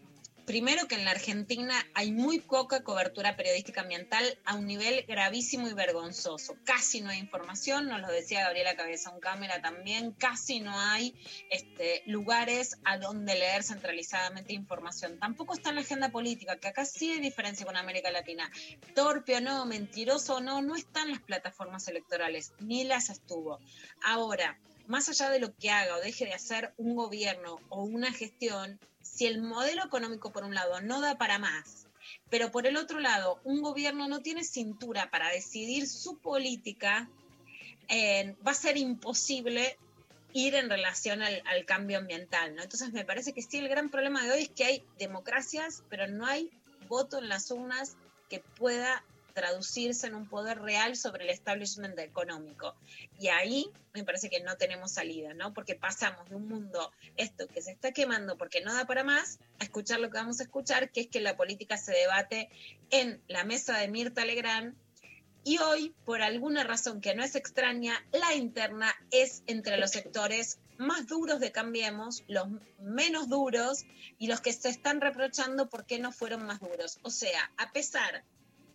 primero que en la Argentina hay muy poca cobertura periodística ambiental a un nivel gravísimo y vergonzoso. Casi no hay información, nos lo decía Gabriela Cabezón Cámara también, casi no hay este, lugares a donde leer centralizadamente información. Tampoco está en la agenda política, que acá sí hay diferencia con América Latina. Torpe o no, mentiroso o no, no están las plataformas electorales, ni las estuvo. Ahora, más allá de lo que haga o deje de hacer un gobierno o una gestión, si el modelo económico por un lado no da para más, pero por el otro lado un gobierno no tiene cintura para decidir su política, eh, va a ser imposible ir en relación al, cambio ambiental. ¿no? Entonces me parece que sí, el gran problema de hoy es que hay democracias, pero no hay voto en las urnas que pueda traducirse en un poder real sobre el establishment económico. Y ahí me parece que no tenemos salida, ¿no? Porque pasamos de un mundo, esto que se está quemando porque no da para más, a escuchar lo que vamos a escuchar, que es que la política se debate en la mesa de Mirta Legrand. Y hoy, por alguna razón que no es extraña, la interna es entre los sectores más duros de Cambiemos, los menos duros y los que se están reprochando por qué no fueron más duros. O sea, a pesar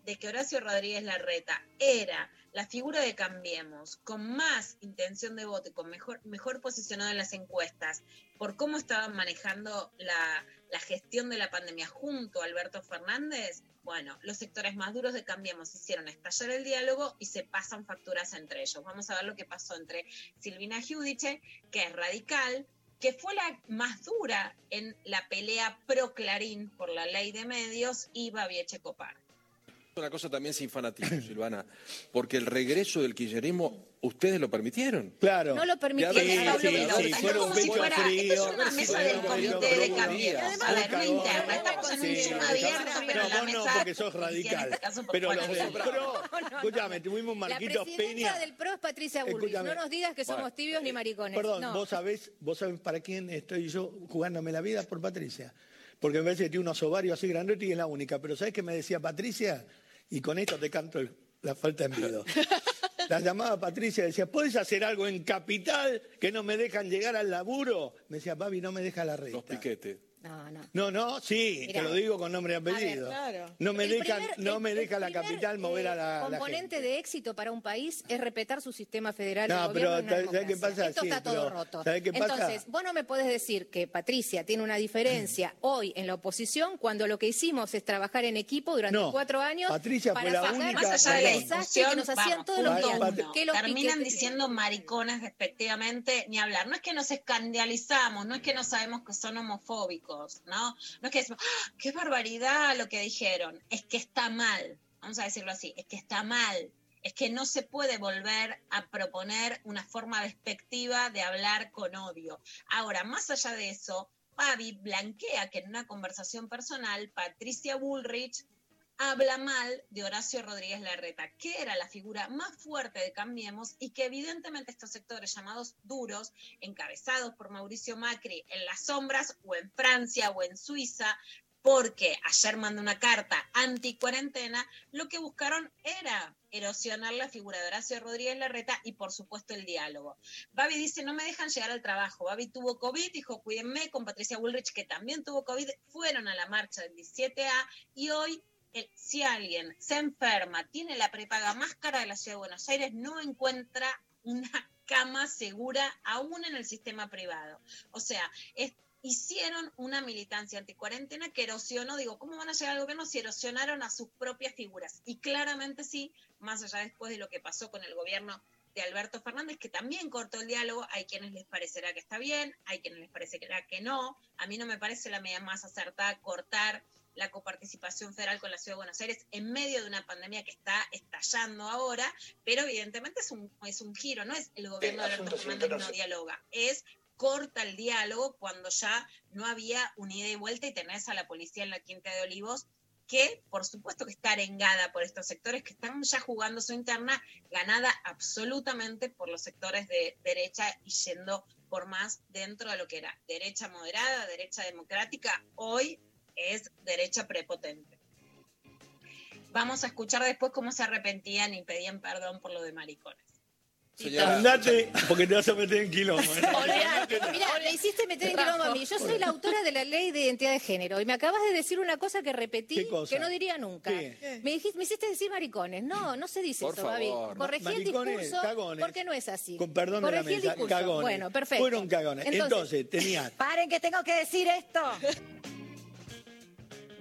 de que Horacio Rodríguez Larreta era la figura de Cambiemos con más intención de voto y con mejor, mejor posicionado en las encuestas por cómo estaban manejando la, la gestión de la pandemia junto a Alberto Fernández, bueno, los sectores más duros de Cambiemos hicieron estallar el diálogo y se pasan facturas entre ellos. Vamos a ver lo que pasó entre Silvina Giudice, que es radical, que fue la más dura en la pelea pro Clarín por la ley de medios, y Babi Copar. Una cosa también sin fanatismo, [LAUGHS] Silvana, porque el regreso del kirchnerismo, ustedes lo permitieron. Claro. No lo permitieron, Sí, sí, sí, Es fueron como si fuera- frío. Esto es una mesa del comité de no interna, estamos en un Sí, abierto, pero no, la vos no, mesa... porque sos radical. Pero los del. PRO, escúchame, tuvimos La Marquitos presidenta Peña. del PRO es Patricia Bullrich. Escúchame. No nos digas que somos tibios ni maricones. Perdón, vos sabés, vos sabés para quién estoy yo jugándome la vida por Patricia. Porque me parece que tiene unos ovarios así grandotes y es la única. Pero ¿sabés qué me decía Patricia? Y con esto te canto el- la falta de miedo. [LAUGHS] La llamaba Patricia y decía, ¿puedes hacer algo en Capital que no me dejan llegar al laburo? Me decía, papi, no me deja la reta. Los piquetes. No, no. No, no, sí, Mirá. te lo digo con nombre y apellido. claro. No me El dejan, primer- no me el deja la primer, capital mover a la, la componente gente. de éxito para un país es respetar su sistema federal No, de pero ¿sabes qué pasa? Esto Sí, está todo pero roto. ¿sabes qué pasa? Entonces, vos no me podés decir que Patricia tiene una diferencia [CLEARS THROAT] hoy en la oposición cuando lo que hicimos es trabajar en equipo durante No, cuatro años Patricia para fue la única- Más allá de la discusión, que nos hacían vamos, todos los días. Que los terminan piquetes- diciendo mariconas respectivamente, ni hablar. No es que nos escandalizamos, no es que no sabemos que son homofóbicos, ¿no? No es que decimos, ¡Ah, qué barbaridad lo que dijeron, es que está mal, vamos a decirlo así, es que está mal. Es que no se puede volver a proponer una forma despectiva de hablar con odio. Ahora, más allá de eso, Fabi blanquea que en una conversación personal, Patricia Bullrich habla mal de Horacio Rodríguez Larreta, que era la figura más fuerte de Cambiemos y que evidentemente estos sectores llamados duros, encabezados por Mauricio Macri en las sombras o en Francia o en Suiza, porque ayer mandó una carta anti-cuarentena, lo que buscaron era erosionar la figura de Horacio Rodríguez Larreta y por supuesto el diálogo. Babi dice, no me dejan llegar al trabajo. Babi tuvo COVID, dijo, cuídenme, con Patricia Bullrich, que también tuvo COVID, fueron a la marcha del 17A y hoy si alguien se enferma, tiene la prepaga más cara de la ciudad de Buenos Aires, no encuentra una [LAUGHS] cama segura aún en el sistema privado. O sea, hicieron una militancia anticuarentena que erosionó, digo, ¿cómo van a llegar al gobierno si erosionaron a sus propias figuras? Y claramente sí, más allá después de lo que pasó con el gobierno de Alberto Fernández, que también cortó el diálogo, hay quienes les parecerá que está bien, hay quienes les parecerá que no, a mí no me parece la medida más acertada cortar la coparticipación federal con la Ciudad de Buenos Aires en medio de una pandemia que está estallando ahora, pero evidentemente es un, es un giro, no es el gobierno de Alberto Fernández no dialoga, es corta el diálogo cuando ya no había un ida y vuelta y tenés a la policía en la Quinta de Olivos que por supuesto que está arengada por estos sectores que están ya jugando su interna, ganada absolutamente por los sectores de derecha y yendo por más dentro de lo que era derecha moderada, derecha democrática, hoy es derecha prepotente. Vamos a escuchar después cómo se arrepentían y pedían perdón por lo de maricones. Señora, Andate, porque te vas a meter en quilombo. ¿eh? [LAUGHS] Mira, me hiciste meter en quilombo a mí. Yo soy la autora de la ley de identidad de género y me acabas de decir una cosa que repetí que no diría nunca. Me, dijiste, me hiciste decir maricones. No, no se dice Por eso, Babi. favor. Corregí el discurso cagones. porque no es así. Con perdón de la Corregí el mesa, discurso. cagones. Bueno, perfecto. Fueron cagones. Entonces, Entonces, tenías [LAUGHS] paren que tengo que decir esto. [LAUGHS]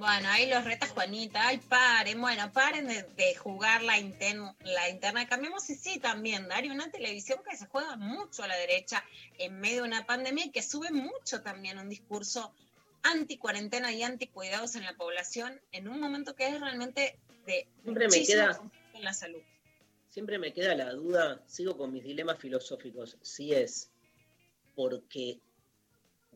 Bueno, ahí los reta Juanita, ay, paren, bueno, paren de, de jugar la, inten- la interna. Cambiemos y sí también, Dario, una televisión que se juega mucho a la derecha en medio de una pandemia y que sube mucho también un discurso anti-cuarentena y anti-cuidados en la población en un momento que es realmente de Siempre me queda- en la salud. Siempre me queda la duda, sigo con mis dilemas filosóficos, si es porque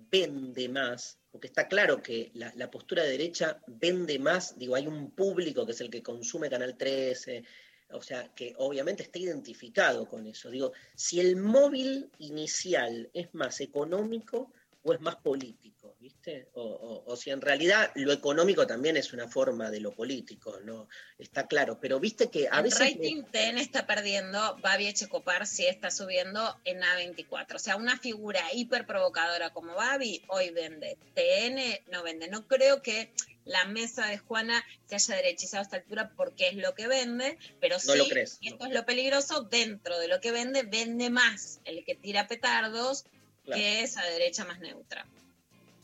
vende más, porque está claro que la, postura de derecha vende más, digo, hay un público que es el que consume Canal 13, o sea, que obviamente está identificado con eso. Digo, si el móvil inicial es más económico o es más político, ¿viste? O, o- o si en realidad lo económico también es una forma de lo político, ¿no? Está claro, pero viste que a el veces... rating TN está perdiendo, Babi Echecopar sí está subiendo en A24. O sea, una figura hiper provocadora como Babi hoy vende. TN no vende. No creo que la mesa de Juana se haya derechizado a esta altura porque es lo que vende, pero No sí, lo crees, y esto es lo peligroso, dentro de lo que vende, vende más el que tira petardos Claro. que esa derecha más neutra.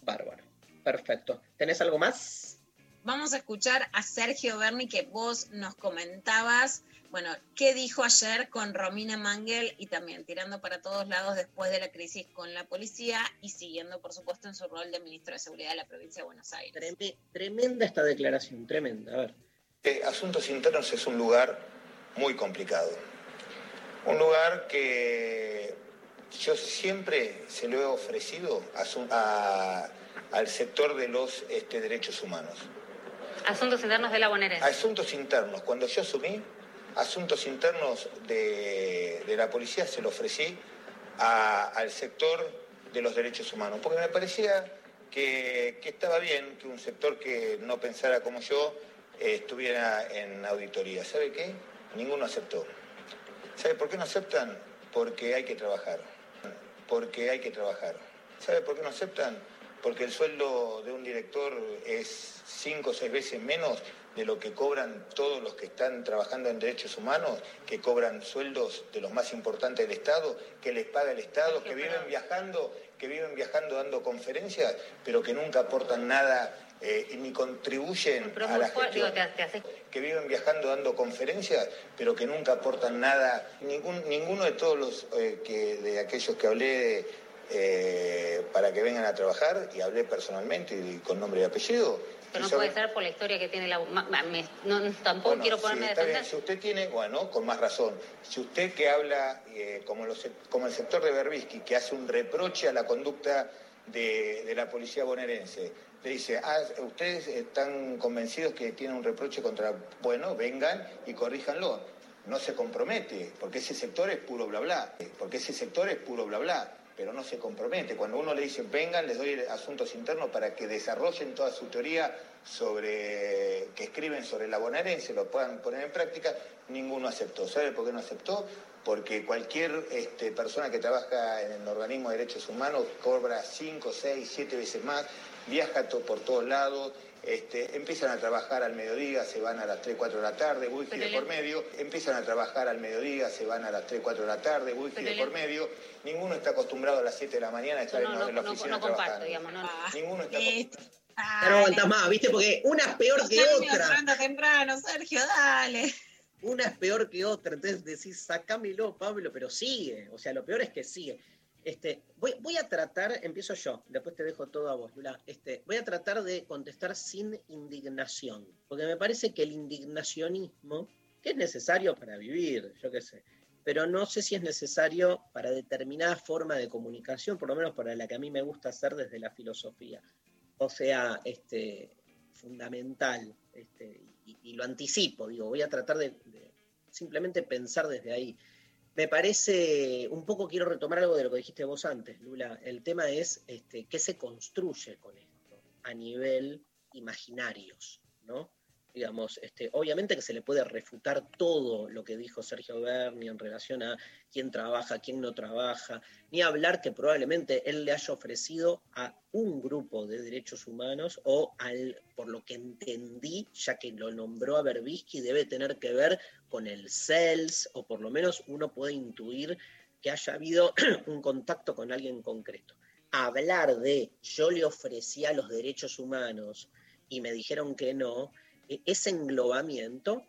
Bárbaro. Perfecto. ¿Tenés algo más? Vamos a escuchar a Sergio Berni que vos nos comentabas, bueno, qué dijo ayer con Romina Mangel y también tirando para todos lados después de la crisis con la policía y siguiendo, por supuesto, en su rol de ministro de Seguridad de la provincia de Buenos Aires. Treme- tremenda esta declaración, tremenda. A ver. Eh, Asuntos Internos es un lugar muy complicado. Un lugar que yo siempre se lo he ofrecido a su- a- al sector de los este, derechos humanos. Asuntos internos de la bonaerense. Asuntos internos, cuando yo asumí, asuntos internos de, de la policía se lo ofrecí a- al sector de los derechos humanos, porque me parecía que, que estaba bien que un sector que no pensara como yo eh, estuviera en auditoría. ¿Sabe qué? Ninguno aceptó. ¿Sabe por qué no aceptan? Porque hay que trabajar. Porque hay que trabajar. ¿Sabe por qué no aceptan? Porque el sueldo de un director es cinco o seis veces menos de lo que cobran todos los que están trabajando en derechos humanos, que cobran sueldos de los más importantes del Estado, que les paga el Estado, que viven viajando, que viven viajando dando conferencias, pero que nunca aportan nada eh, ni contribuyen Pero a la gestión digo, te, te hace que viven viajando dando conferencias, pero que nunca aportan nada. Ningún, ninguno de todos los eh, que de aquellos que hablé eh, para que vengan a trabajar, y hablé personalmente y con nombre y apellido. Pero no puede ser por la historia que tiene la... me- no, tampoco Bueno, quiero ponerme a está bien. Si usted tiene, bueno, con más razón. Si usted que habla eh, como, los, como el sector de Berbisky, que hace un reproche a la conducta de, de la policía bonaerense, le dice, ah, ustedes están convencidos que tienen un reproche contra, bueno, vengan y corríjanlo. No se compromete, porque ese sector es puro bla bla, porque ese sector es puro bla bla, pero no se compromete. Cuando uno le dice, vengan, les doy asuntos internos para que desarrollen toda su teoría sobre, que escriben sobre la bonaerense, lo puedan poner en práctica, ninguno aceptó. ¿Sabe por qué no aceptó? Porque cualquier este, persona que trabaja en el organismo de derechos humanos cobra 5, 6, 7 veces más, viaja to- por todos lados, este, empiezan a trabajar al mediodía, se van a las 3, 4 de la tarde, wifi de por medio, empiezan a trabajar al mediodía, se van a las 3, 4 de la tarde, wifi de por medio, ninguno está acostumbrado a las 7 de la mañana a estar No, en, no, en la oficina no comparto, trabajando. digamos, no, no. Ninguno está acostumbrado. No aguantás más, ¿viste? Porque una es peor que otra. Temprano, Sergio, dale. Una es peor que otra. Entonces decís, sacámelo, Pablo, pero sigue. O sea, lo peor es que sigue. Este, voy, a tratar, empiezo yo, después te dejo todo a vos, Lula. Este, voy a tratar de contestar sin indignación, porque me parece que el indignacionismo, que es necesario para vivir, yo qué sé, pero no sé si es necesario para determinada forma de comunicación, por lo menos para la que a mí me gusta hacer desde la filosofía. O sea, este, fundamental, este, y, lo anticipo, digo, voy a tratar de simplemente pensar desde ahí. Me parece, un poco quiero retomar algo de lo que dijiste vos antes, Lula. El tema es este, qué se construye con esto a nivel imaginarios, ¿no? Digamos, este, obviamente que se le puede refutar todo lo que dijo Sergio Berni en relación a quién trabaja, quién no trabaja, ni hablar que probablemente él le haya ofrecido a un grupo de derechos humanos o al, por lo que entendí, ya que lo nombró a Berbisky, debe tener que ver con el CELS, o por lo menos uno puede intuir que haya habido [CLEARS THROAT] un contacto con alguien concreto. Hablar de yo le ofrecía los derechos humanos y me dijeron que no, ese englobamiento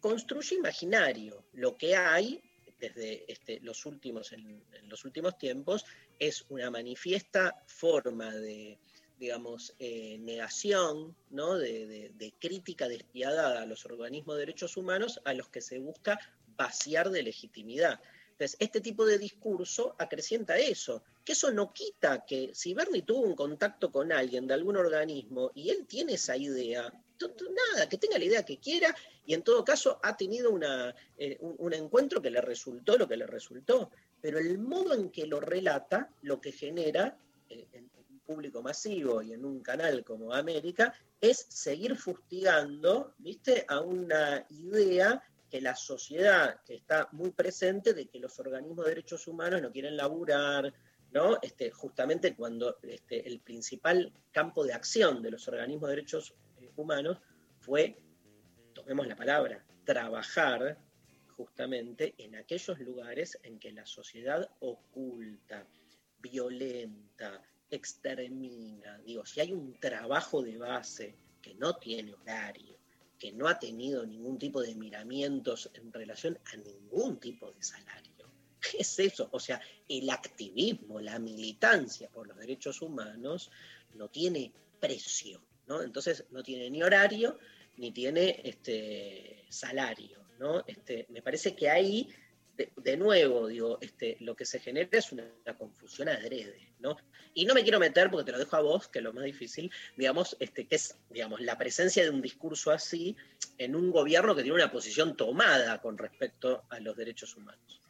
construye imaginario. Lo que hay desde este, los últimos, en, los últimos tiempos es una manifiesta forma de, digamos, eh, negación, ¿no? de, de- crítica despiadada a los organismos de derechos humanos a los que se busca vaciar de legitimidad. Entonces, este tipo de discurso acrecienta eso, que eso no quita que si Bernie tuvo un contacto con alguien de algún organismo y él tiene esa idea, nada, que tenga la idea que quiera y en todo caso ha tenido una, eh, un, encuentro que le resultó lo que le resultó, pero el modo en que lo relata lo que genera eh, en un público masivo y en un canal como América es seguir fustigando, ¿viste?, a una idea que la sociedad que está muy presente de que los organismos de derechos humanos no quieren laburar, ¿no? Este, justamente cuando este, el principal campo de acción de los organismos de derechos humanos fue, tomemos la palabra, trabajar justamente en aquellos lugares en que la sociedad oculta, violenta, extermina. Digo, si hay un trabajo de base que no tiene horario, que no ha tenido ningún tipo de miramientos en relación a ningún tipo de salario. ¿Qué [LAUGHS] es eso? O sea, el activismo, la militancia por los derechos humanos no tiene precio, ¿no? Entonces no tiene ni horario ni tiene este, salario, ¿no? Este, me parece que ahí, de, nuevo, digo, este, lo que se genera es una, una confusión adrede, ¿no? Y no me quiero meter, porque te lo dejo a vos, que es lo más difícil, digamos, este, que es, digamos, la presencia de un discurso así en un gobierno que tiene una posición tomada con respecto a los derechos humanos.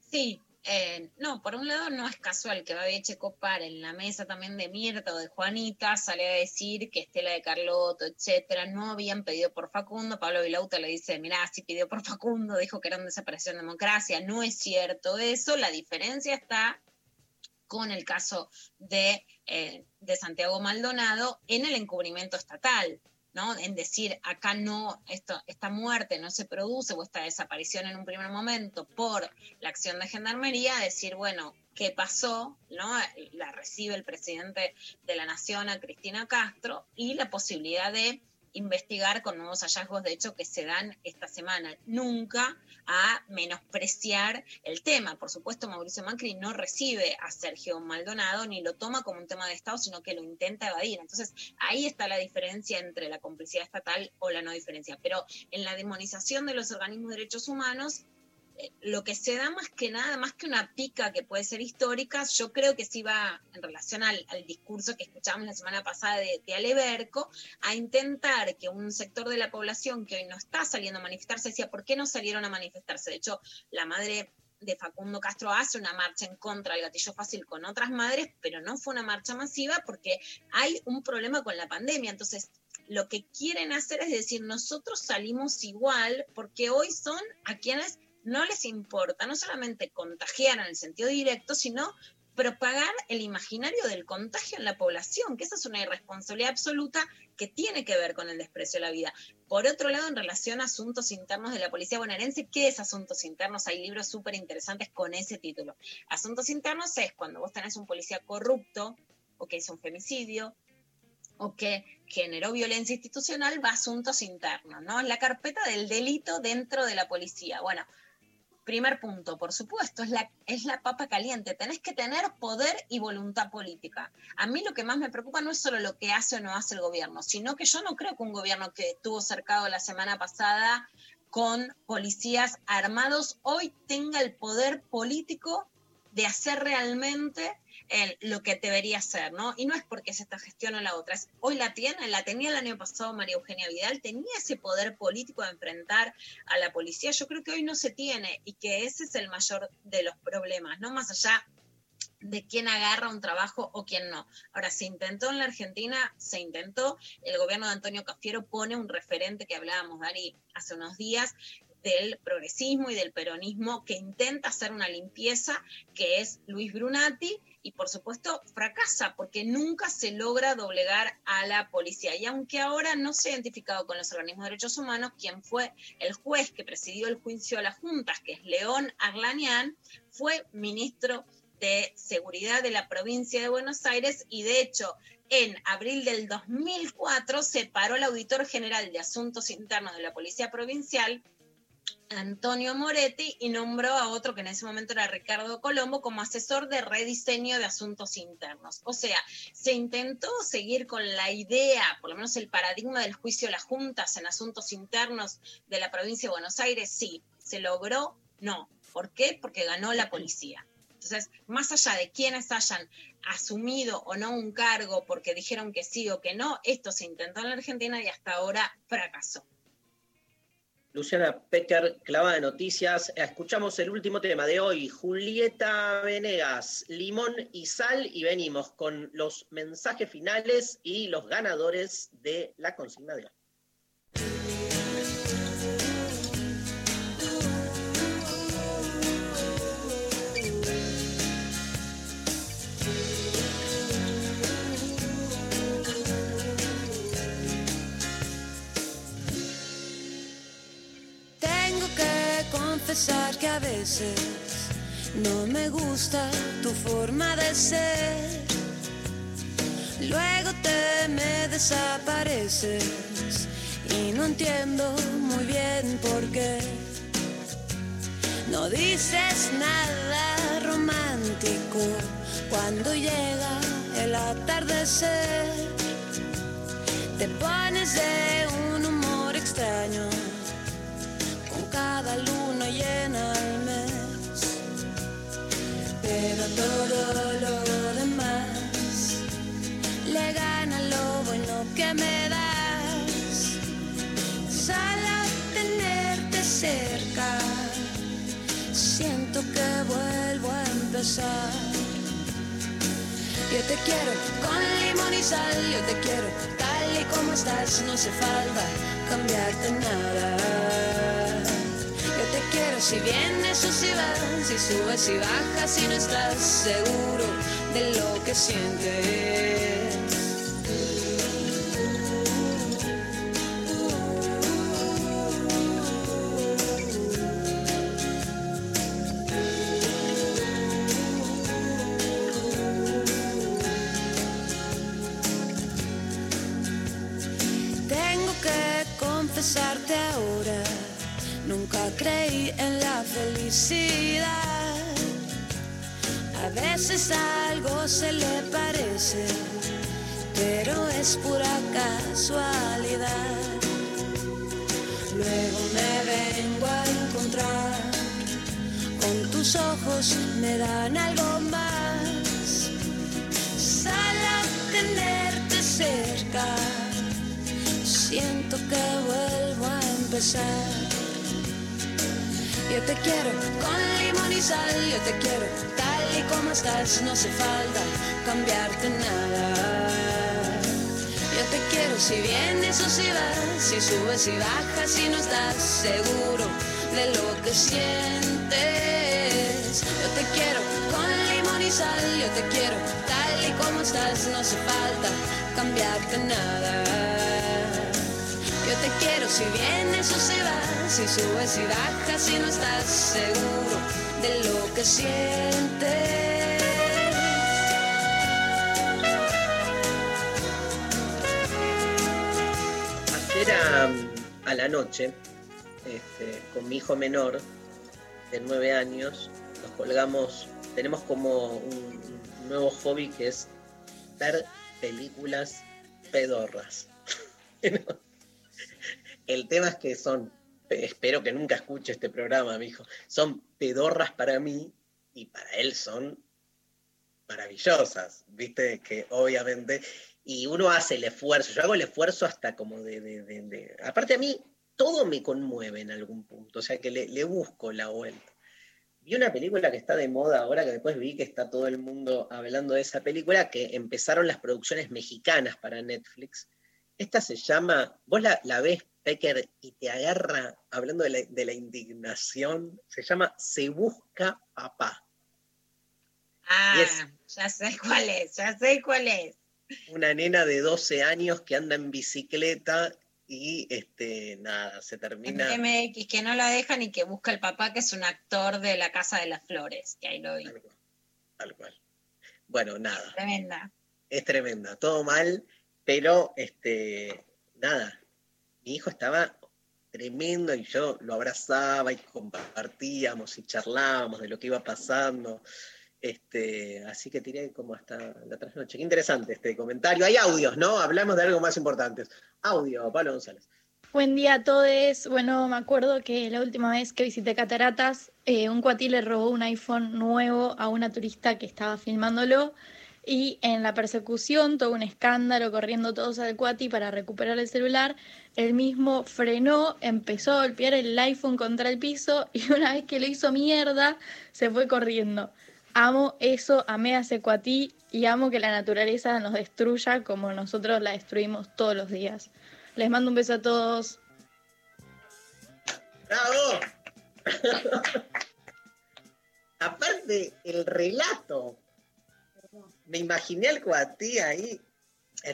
Sí, eh, no, por un lado no es casual que Babi Copar en la mesa también de Mirta o de Juanita sale a decir que Estela de Carlotto, etcétera, no habían pedido por Facundo. Pablo Vilauta le dice, mirá, sí pidió por Facundo, dijo que era un desaparición de democracia. No es cierto eso, la diferencia está con el caso de, eh, de Santiago Maldonado en el encubrimiento estatal. ¿No? En decir, acá no, esto, esta muerte no se produce o esta desaparición en un primer momento por la acción de gendarmería, decir, bueno, ¿qué pasó? ¿no? La recibe el presidente de la Nación, a Cristina Castro, y la posibilidad de investigar con nuevos hallazgos de hecho que se dan esta semana. Nunca a menospreciar el tema. Por supuesto, Mauricio Macri no recibe a Sergio Maldonado ni lo toma como un tema de Estado, sino que lo intenta evadir. Entonces, ahí está la diferencia entre la complicidad estatal o la no diferencia. Pero en la demonización de los organismos de derechos humanos, lo que se da más que nada, más que una pica que puede ser histórica, yo creo que sí va en relación al, discurso que escuchamos la semana pasada de Aleberco, a intentar que un sector de la población que hoy no está saliendo a manifestarse, decía, ¿por qué no salieron a manifestarse? De hecho, la madre de Facundo Castro hace una marcha en contra del gatillo fácil con otras madres, pero no fue una marcha masiva porque hay un problema con la pandemia. Entonces, lo que quieren hacer es decir, nosotros salimos igual porque hoy son a quienes no les importa no solamente contagiar en el sentido directo, sino propagar el imaginario del contagio en la población, que esa es una irresponsabilidad absoluta que tiene que ver con el desprecio de la vida. Por otro lado, en relación a asuntos internos de la policía bonaerense, ¿qué es asuntos internos? Hay libros súper interesantes con ese título. Asuntos internos es cuando vos tenés un policía corrupto o que hizo un femicidio o que generó violencia institucional, va a asuntos internos, ¿no? La carpeta del delito dentro de la policía. Bueno, primer punto, por supuesto, es la, es la papa caliente. Tenés que tener poder y voluntad política. A mí lo que más me preocupa no es solo lo que hace o no hace el gobierno, sino que yo no creo que un gobierno que estuvo cercado la semana pasada con policías armados hoy tenga el poder político de hacer realmente lo que debería hacer, ¿no? Y no es porque es esta gestión o la otra, es, hoy la tiene, la tenía el año pasado María Eugenia Vidal, tenía ese poder político de enfrentar a la policía, yo creo que hoy no se tiene y que ese es el mayor de los problemas, ¿no? Más allá de quién agarra un trabajo o quién no. Ahora, se intentó en la Argentina, se intentó, el gobierno de Antonio Cafiero pone un referente que hablábamos, Dari, hace unos días, del progresismo y del peronismo que intenta hacer una limpieza, que es Luis Brunati, y por supuesto fracasa porque nunca se logra doblegar a la policía. Y aunque ahora no se ha identificado con los organismos de derechos humanos, quien fue el juez que presidió el juicio a las juntas, que es León Arlanian, fue ministro de Seguridad de la provincia de Buenos Aires y de hecho en abril del 2004 separó al auditor general de Asuntos Internos de la Policía Provincial Antonio Moretti y nombró a otro que en ese momento era Ricardo Colombo como asesor de rediseño de asuntos internos. O sea, se intentó seguir con la idea, por lo menos el paradigma del juicio de las juntas en asuntos internos de la provincia de Buenos Aires, sí. ¿Se logró? No. ¿Por qué? Porque ganó la policía. Entonces, más allá de quienes hayan asumido o no un cargo porque dijeron que sí o que no, esto se intentó en la Argentina y hasta ahora fracasó. Luciana Pecker, clava de noticias. Escuchamos el último tema de hoy, Julieta Venegas, Limón y Sal, y venimos con los mensajes finales y los ganadores de la consigna de hoy. Confesar que a veces no me gusta tu forma de ser. Luego te me desapareces y no entiendo muy bien por qué. No dices nada romántico cuando llega el atardecer. Te pones de un humor extraño cada luna llena al mes. Pero todo lo demás le gana lo bueno que me das. Solo tenerte cerca, siento que vuelvo a empezar. Yo te quiero con limón y sal, yo te quiero tal y como estás, no hace falta cambiarte nada. Si vienes o si vas, si subes y bajas, si no estás seguro de lo que sientes. Estás, no hace falta cambiarte nada. Yo te quiero si vienes o si vas, si subes y bajas, si no estás seguro de lo que sientes. Yo te quiero con limón y sal, yo te quiero tal y como estás, no hace falta cambiarte nada. Yo te quiero si vienes o si vas, si subes y bajas, si no estás seguro de lo que sientes. La noche, este, con mi hijo menor, de nueve años, nos colgamos, tenemos como un, nuevo hobby que es ver películas pedorras. [LAUGHS] El tema es que son, espero que nunca escuche este programa, mi hijo, son pedorras para mí y para él son maravillosas, viste, que obviamente, y uno hace el esfuerzo, yo hago el esfuerzo hasta como de- de- aparte a mí todo me conmueve en algún punto, o sea que le, le busco la vuelta. Vi una película que está de moda ahora, que después vi que está todo el mundo hablando de esa película, que empezaron las producciones mexicanas para Netflix. Esta se llama, vos la, la ves, Pecker, y te agarra, hablando de la, de la indignación, se llama Se Busca Papá. Ah, es- ya sé cuál es, ya sé cuál es. Una nena de 12 años que anda en bicicleta y este, nada, se termina. MX, que no la dejan y que busca el papá, que es un actor de La Casa de las Flores, que ahí lo vi. Tal cual. Bueno, nada. Tremenda. es tremenda, todo mal, pero este, nada, mi hijo estaba tremendo y yo lo abrazaba y compartíamos y charlábamos de lo que iba pasando. Este, así que tiré como hasta la trasnoche. Qué interesante este comentario. Hay audios, ¿no? Hablamos de algo más importante. Audio, Pablo González. Buen día a todos. Bueno, me acuerdo que la última vez que visité Cataratas, eh, un cuatí le robó un iPhone nuevo a una turista que estaba filmándolo y en la persecución, todo un escándalo, corriendo todos al cuati para recuperar el celular. El mismo frenó, empezó a golpear el iPhone contra el piso y una vez que lo hizo mierda, se fue corriendo. Amo eso, amé a ese cuatí y amo que la naturaleza nos destruya como nosotros la destruimos todos los días. Les mando un beso a todos. ¡Bravo! [LAUGHS] Aparte, el relato. Me imaginé al cuatí ahí.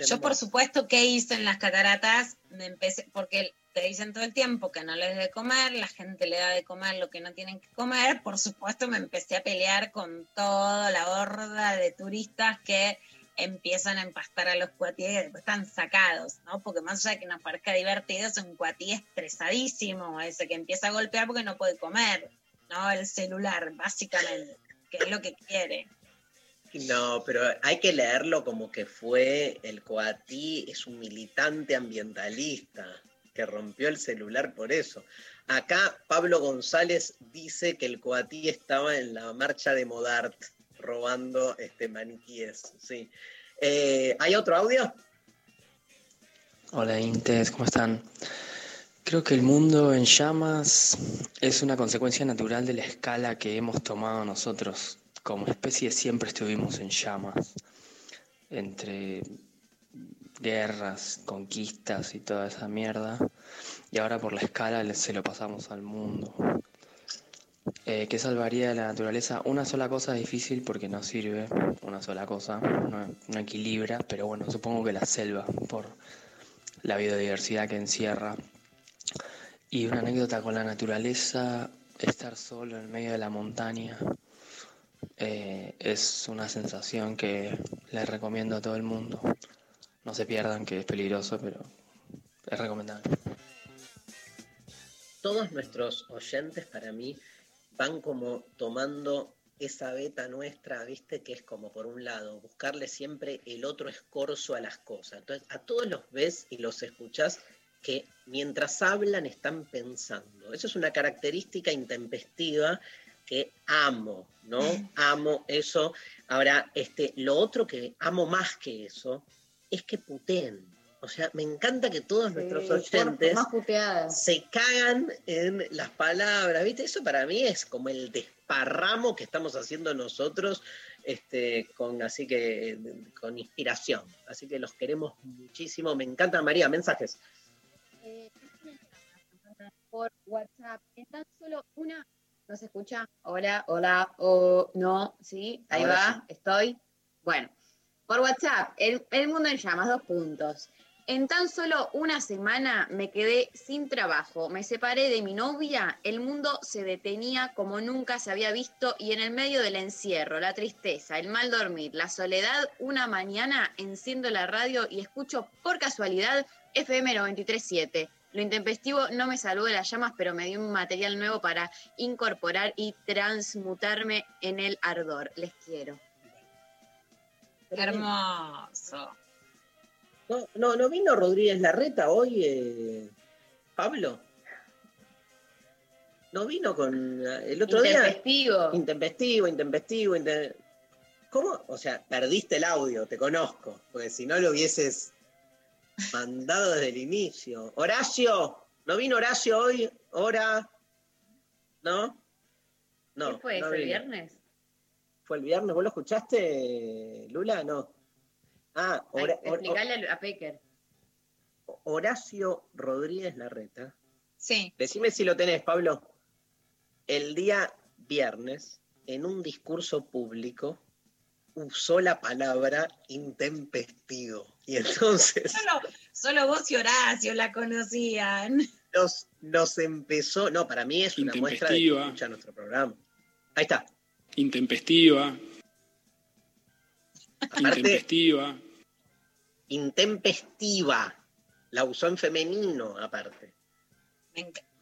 Yo, por supuesto, ¿qué hice en las cataratas? Me empecé, porque te dicen todo el tiempo que no les de comer, la gente le da de comer lo que no tienen que comer. Por supuesto, me empecé a pelear con toda la horda de turistas que empiezan a empastar a los cuatíes y después están sacados, ¿no? Porque más allá de que nos parezca divertido, es un cuatí estresadísimo, ese que empieza a golpear porque no puede comer, ¿no? El celular, básicamente, que es lo que quiere. No, pero hay que leerlo como que fue el Coatí, es un militante ambientalista que rompió el celular por eso. Acá Pablo González dice que el Coatí estaba en la marcha de Modart robando este maniquíes. Sí. Eh, ¿Hay otro audio? Hola Intes, ¿cómo están? Creo que el mundo en llamas es una consecuencia natural de la escala que hemos tomado nosotros. Como especie siempre estuvimos en llamas, entre guerras, conquistas y toda esa mierda. Y ahora por la escala se lo pasamos al mundo. Eh, ¿Qué salvaría de la naturaleza? Una sola cosa es difícil porque no sirve, una sola cosa, no, no equilibra, pero bueno, supongo que la selva, por la biodiversidad que encierra. Y una anécdota con la naturaleza, estar solo en medio de la montaña, eh, es una sensación que le recomiendo a todo el mundo. No se pierdan que es peligroso, pero es recomendable. Todos nuestros oyentes para mí van como tomando esa beta nuestra, viste, que es como por un lado, buscarle siempre el otro escorzo a las cosas. Entonces, a todos los ves y los escuchás que mientras hablan están pensando. Eso es una característica intempestiva que amo, ¿no? [LAUGHS] Amo eso. Ahora, este, lo otro que amo más que eso es que puteen. O sea, me encanta que todos nuestros oyentes se cagan en las palabras, ¿viste? Eso para mí es como el desparramo que estamos haciendo nosotros, este, con así que con inspiración. Así que los queremos muchísimo. Me encanta, María, mensajes. Eh, por WhatsApp. En tan solo una. ¿No se escucha? Hola, hola, o no, sí, ahí Ahora va, estoy. Bueno, por WhatsApp, el, mundo en llamas, dos puntos. En tan solo una semana me quedé sin trabajo, me separé de mi novia, el mundo se detenía como nunca se había visto y en el medio del encierro, la tristeza, el mal dormir, la soledad, una mañana enciendo la radio y escucho por casualidad FM 937. Lo intempestivo no me salvó de las llamas, pero me dio un material nuevo para incorporar y transmutarme en el ardor. Les quiero. Hermoso. No, no, no vino Rodríguez Larreta hoy, eh, Pablo. no vino con el otro día. Intempestivo. Intempestivo, intempestivo, inte- ¿Cómo? O sea, perdiste el audio, te conozco, porque si no lo hubieses mandado desde el inicio. Horacio, ¿no vino Horacio hoy? ¿Hora? ¿No? No. ¿Qué fue no el vino. viernes? ¿Fue el viernes? ¿Vos lo escuchaste, Lula? No. Ah, Ay, explicarle a Pecker. Horacio Rodríguez Larreta. Sí. Decime si lo tenés, Pablo. El día viernes, en un discurso público, usó la palabra intempestivo. Y entonces Solo, solo vos y Horacio la conocían. nos, nos empezó. No, para mí es una muestra de que escucha nuestro programa. Ahí está. Intempestiva. Aparte- Intempestiva. Intempestiva. La usó en femenino, aparte.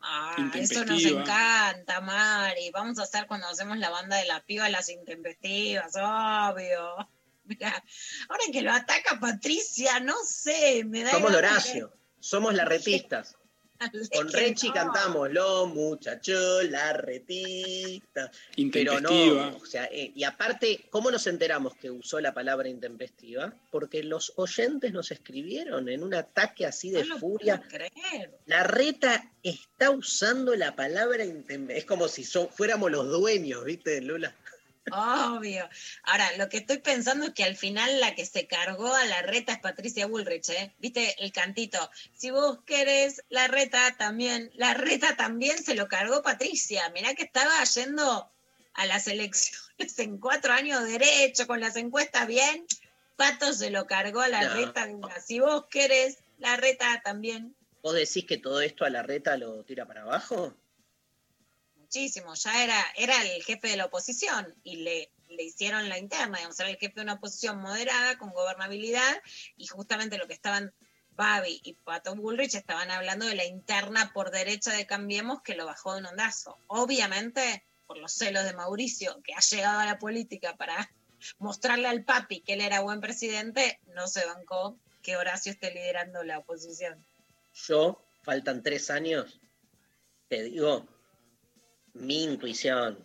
Ah, eso nos encanta, Mari. Vamos a hacer cuando hacemos la banda de la piba las intempestivas, obvio. [LAUGHS] Mirá, ahora que lo ataca Patricia, no sé, me da Somos Horacio. Somos larretistas. [LAUGHS] Con Rechi cantamos los muchachos, la retista. Pero Intempestiva. no, o sea, eh, y aparte, ¿cómo nos enteramos que usó la palabra intempestiva? Porque los oyentes nos escribieron en un ataque así de furia. creer. La reta está usando la palabra intempestiva. Es como si so- fuéramos los dueños, ¿viste, Lula? Obvio. Ahora, lo que estoy pensando es que al final la que se cargó a la reta es Patricia Bullrich, ¿eh? ¿Viste el cantito? Si vos querés la reta también, la reta también se lo cargó Patricia. Mirá que estaba yendo a las elecciones en cuatro años derecho, con las encuestas bien. Pato se lo cargó a la No. reta de una. Si vos querés la reta también, ¿Vos decís que todo esto a la reta lo tira para abajo? Muchísimo. Ya era, era el jefe de la oposición y le, le hicieron la interna, digamos, era el jefe de una oposición moderada, con gobernabilidad, y justamente lo que estaban Babi y Pato Bullrich estaban hablando de la interna por derecha de Cambiemos que lo bajó de un ondazo. Obviamente, por los celos de Mauricio, que ha llegado a la política para mostrarle al papi que él era buen presidente, no se bancó que Horacio esté liderando la oposición. Yo, faltan tres años, te digo, mi intuición,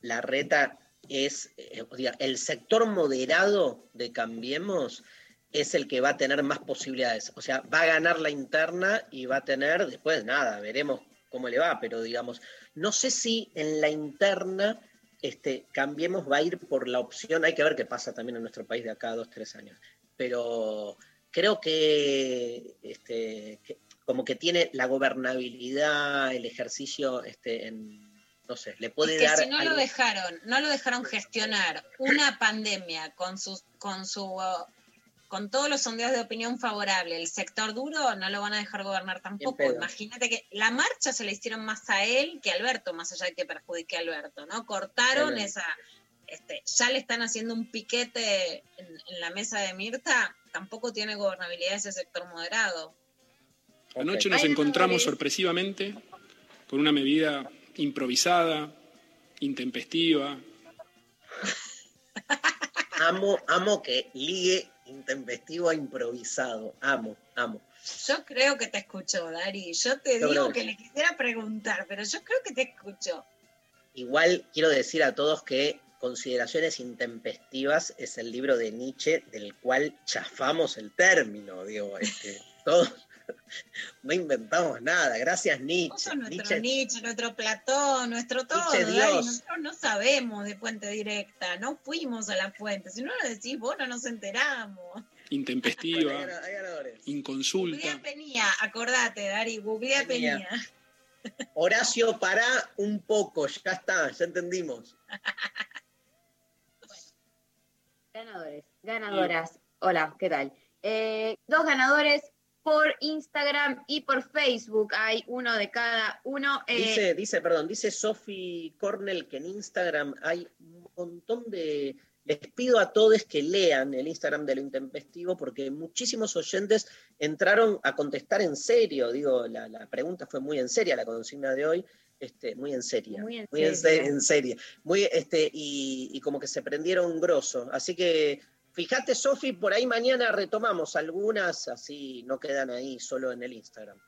la reta es, eh, el sector moderado de Cambiemos es el que va a tener más posibilidades. O sea, va a ganar la interna y va a tener, después nada, veremos cómo le va, pero digamos, no sé si en la interna este, Cambiemos va a ir por la opción, hay que ver qué pasa también en nuestro país de acá a dos, tres años, pero creo que, este, que como que tiene la gobernabilidad, el ejercicio este, en, no sé, le puede Es que dar... si no lo dejaron, no lo dejaron gestionar una pandemia con sus, con su con todos los sondeos de opinión favorable, el sector duro no lo van a dejar gobernar tampoco. Imagínate que la marcha se le hicieron más a él que a Alberto, más allá de que perjudique a Alberto, ¿no? Cortaron esa, este, ya le están haciendo un piquete en, en la mesa de Mirta, tampoco tiene gobernabilidad ese sector moderado. Anoche nos encontramos es- sorpresivamente con una medida improvisada, intempestiva. [LAUGHS] Amo, amo que ligue intempestivo a improvisado. Amo, amo. Yo creo que te escuchó, Dari. Yo te Yo digo que que le quisiera preguntar, pero yo creo que te escuchó. Igual quiero decir a todos que Consideraciones intempestivas es el libro de Nietzsche del cual chafamos el término, digo, este, [LAUGHS] todos [LAUGHS] no inventamos nada, gracias Vos Nietzsche. nuestro Nietzsche Nietzsche, nuestro Platón, nuestro todo. Nietzsche. Dios. Nosotros no sabemos de fuente directa, no fuimos a la fuente. Si no lo decís vos, no nos enteramos. intempestiva, Bueno, hay ganadores. inconsulta. Googlea Penía, acordate, Dari, googlea Penía. Penía. Horacio, para un poco, ya está, ya entendimos. [LAUGHS] Ganadores, ganadoras. Hola, ¿qué tal? Eh, dos ganadores por Instagram y por Facebook. Hay uno de cada uno. Eh, Dice, dice, perdón, dice Sophie Cornell que en Instagram hay un montón de. Les pido a todos que lean el Instagram de lo intempestivo porque muchísimos oyentes entraron a contestar en serio. Digo, la, la pregunta fue muy en seria, la consigna de hoy, este, muy en seria. Muy en se- seria. en seria. Muy, este, y, y como que se prendieron grosso. Así que fíjate, Sofi, por ahí mañana retomamos algunas, así no quedan ahí solo en el Instagram.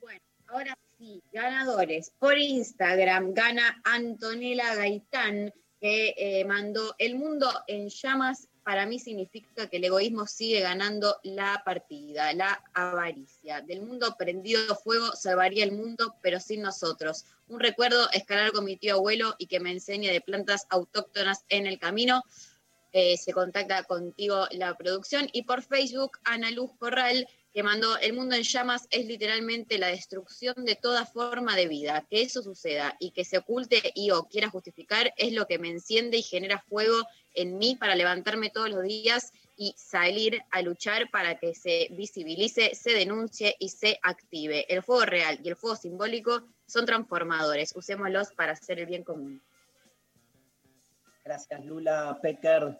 Bueno, ahora Sí, ganadores. Por Instagram gana Antonella Gaitán, que eh, mandó El mundo en llamas. Para mí significa que el egoísmo sigue ganando la partida, la avaricia. Del mundo prendido fuego salvaría el mundo, pero sin nosotros. Un recuerdo, escalar con mi tío abuelo y que me enseñe de plantas autóctonas en el camino. Eh, se contacta contigo la producción. Y por Facebook, Ana Luz Corral, que mandó El mundo en llamas es literalmente la destrucción de toda forma de vida. Que eso suceda y que se oculte y o quiera justificar es lo que me enciende y genera fuego en mí para levantarme todos los días y salir a luchar para que se visibilice, se denuncie y se active. El fuego real y el fuego simbólico son transformadores. Usémoslos para hacer el bien común. Gracias, Lula Pecker.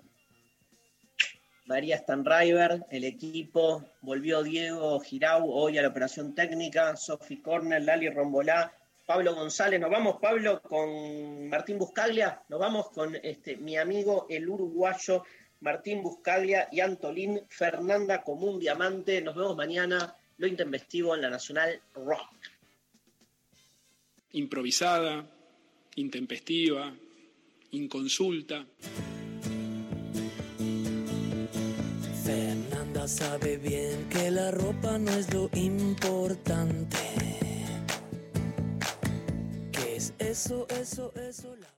María Stanriver, el equipo, volvió Diego Girau hoy a la operación técnica, Sofi Corner, Lali Rombolá, Pablo González. Nos vamos, Pablo, con Martín Buscaglia, nos vamos con este, mi amigo el uruguayo Martín Buscaglia y Antolín Fernanda como un diamante. Nos vemos mañana, lo intempestivo en la Nacional Rock. Improvisada, intempestiva, inconsulta. Fernanda sabe bien que la ropa no es lo importante. ¿Qué es eso, eso, eso? La...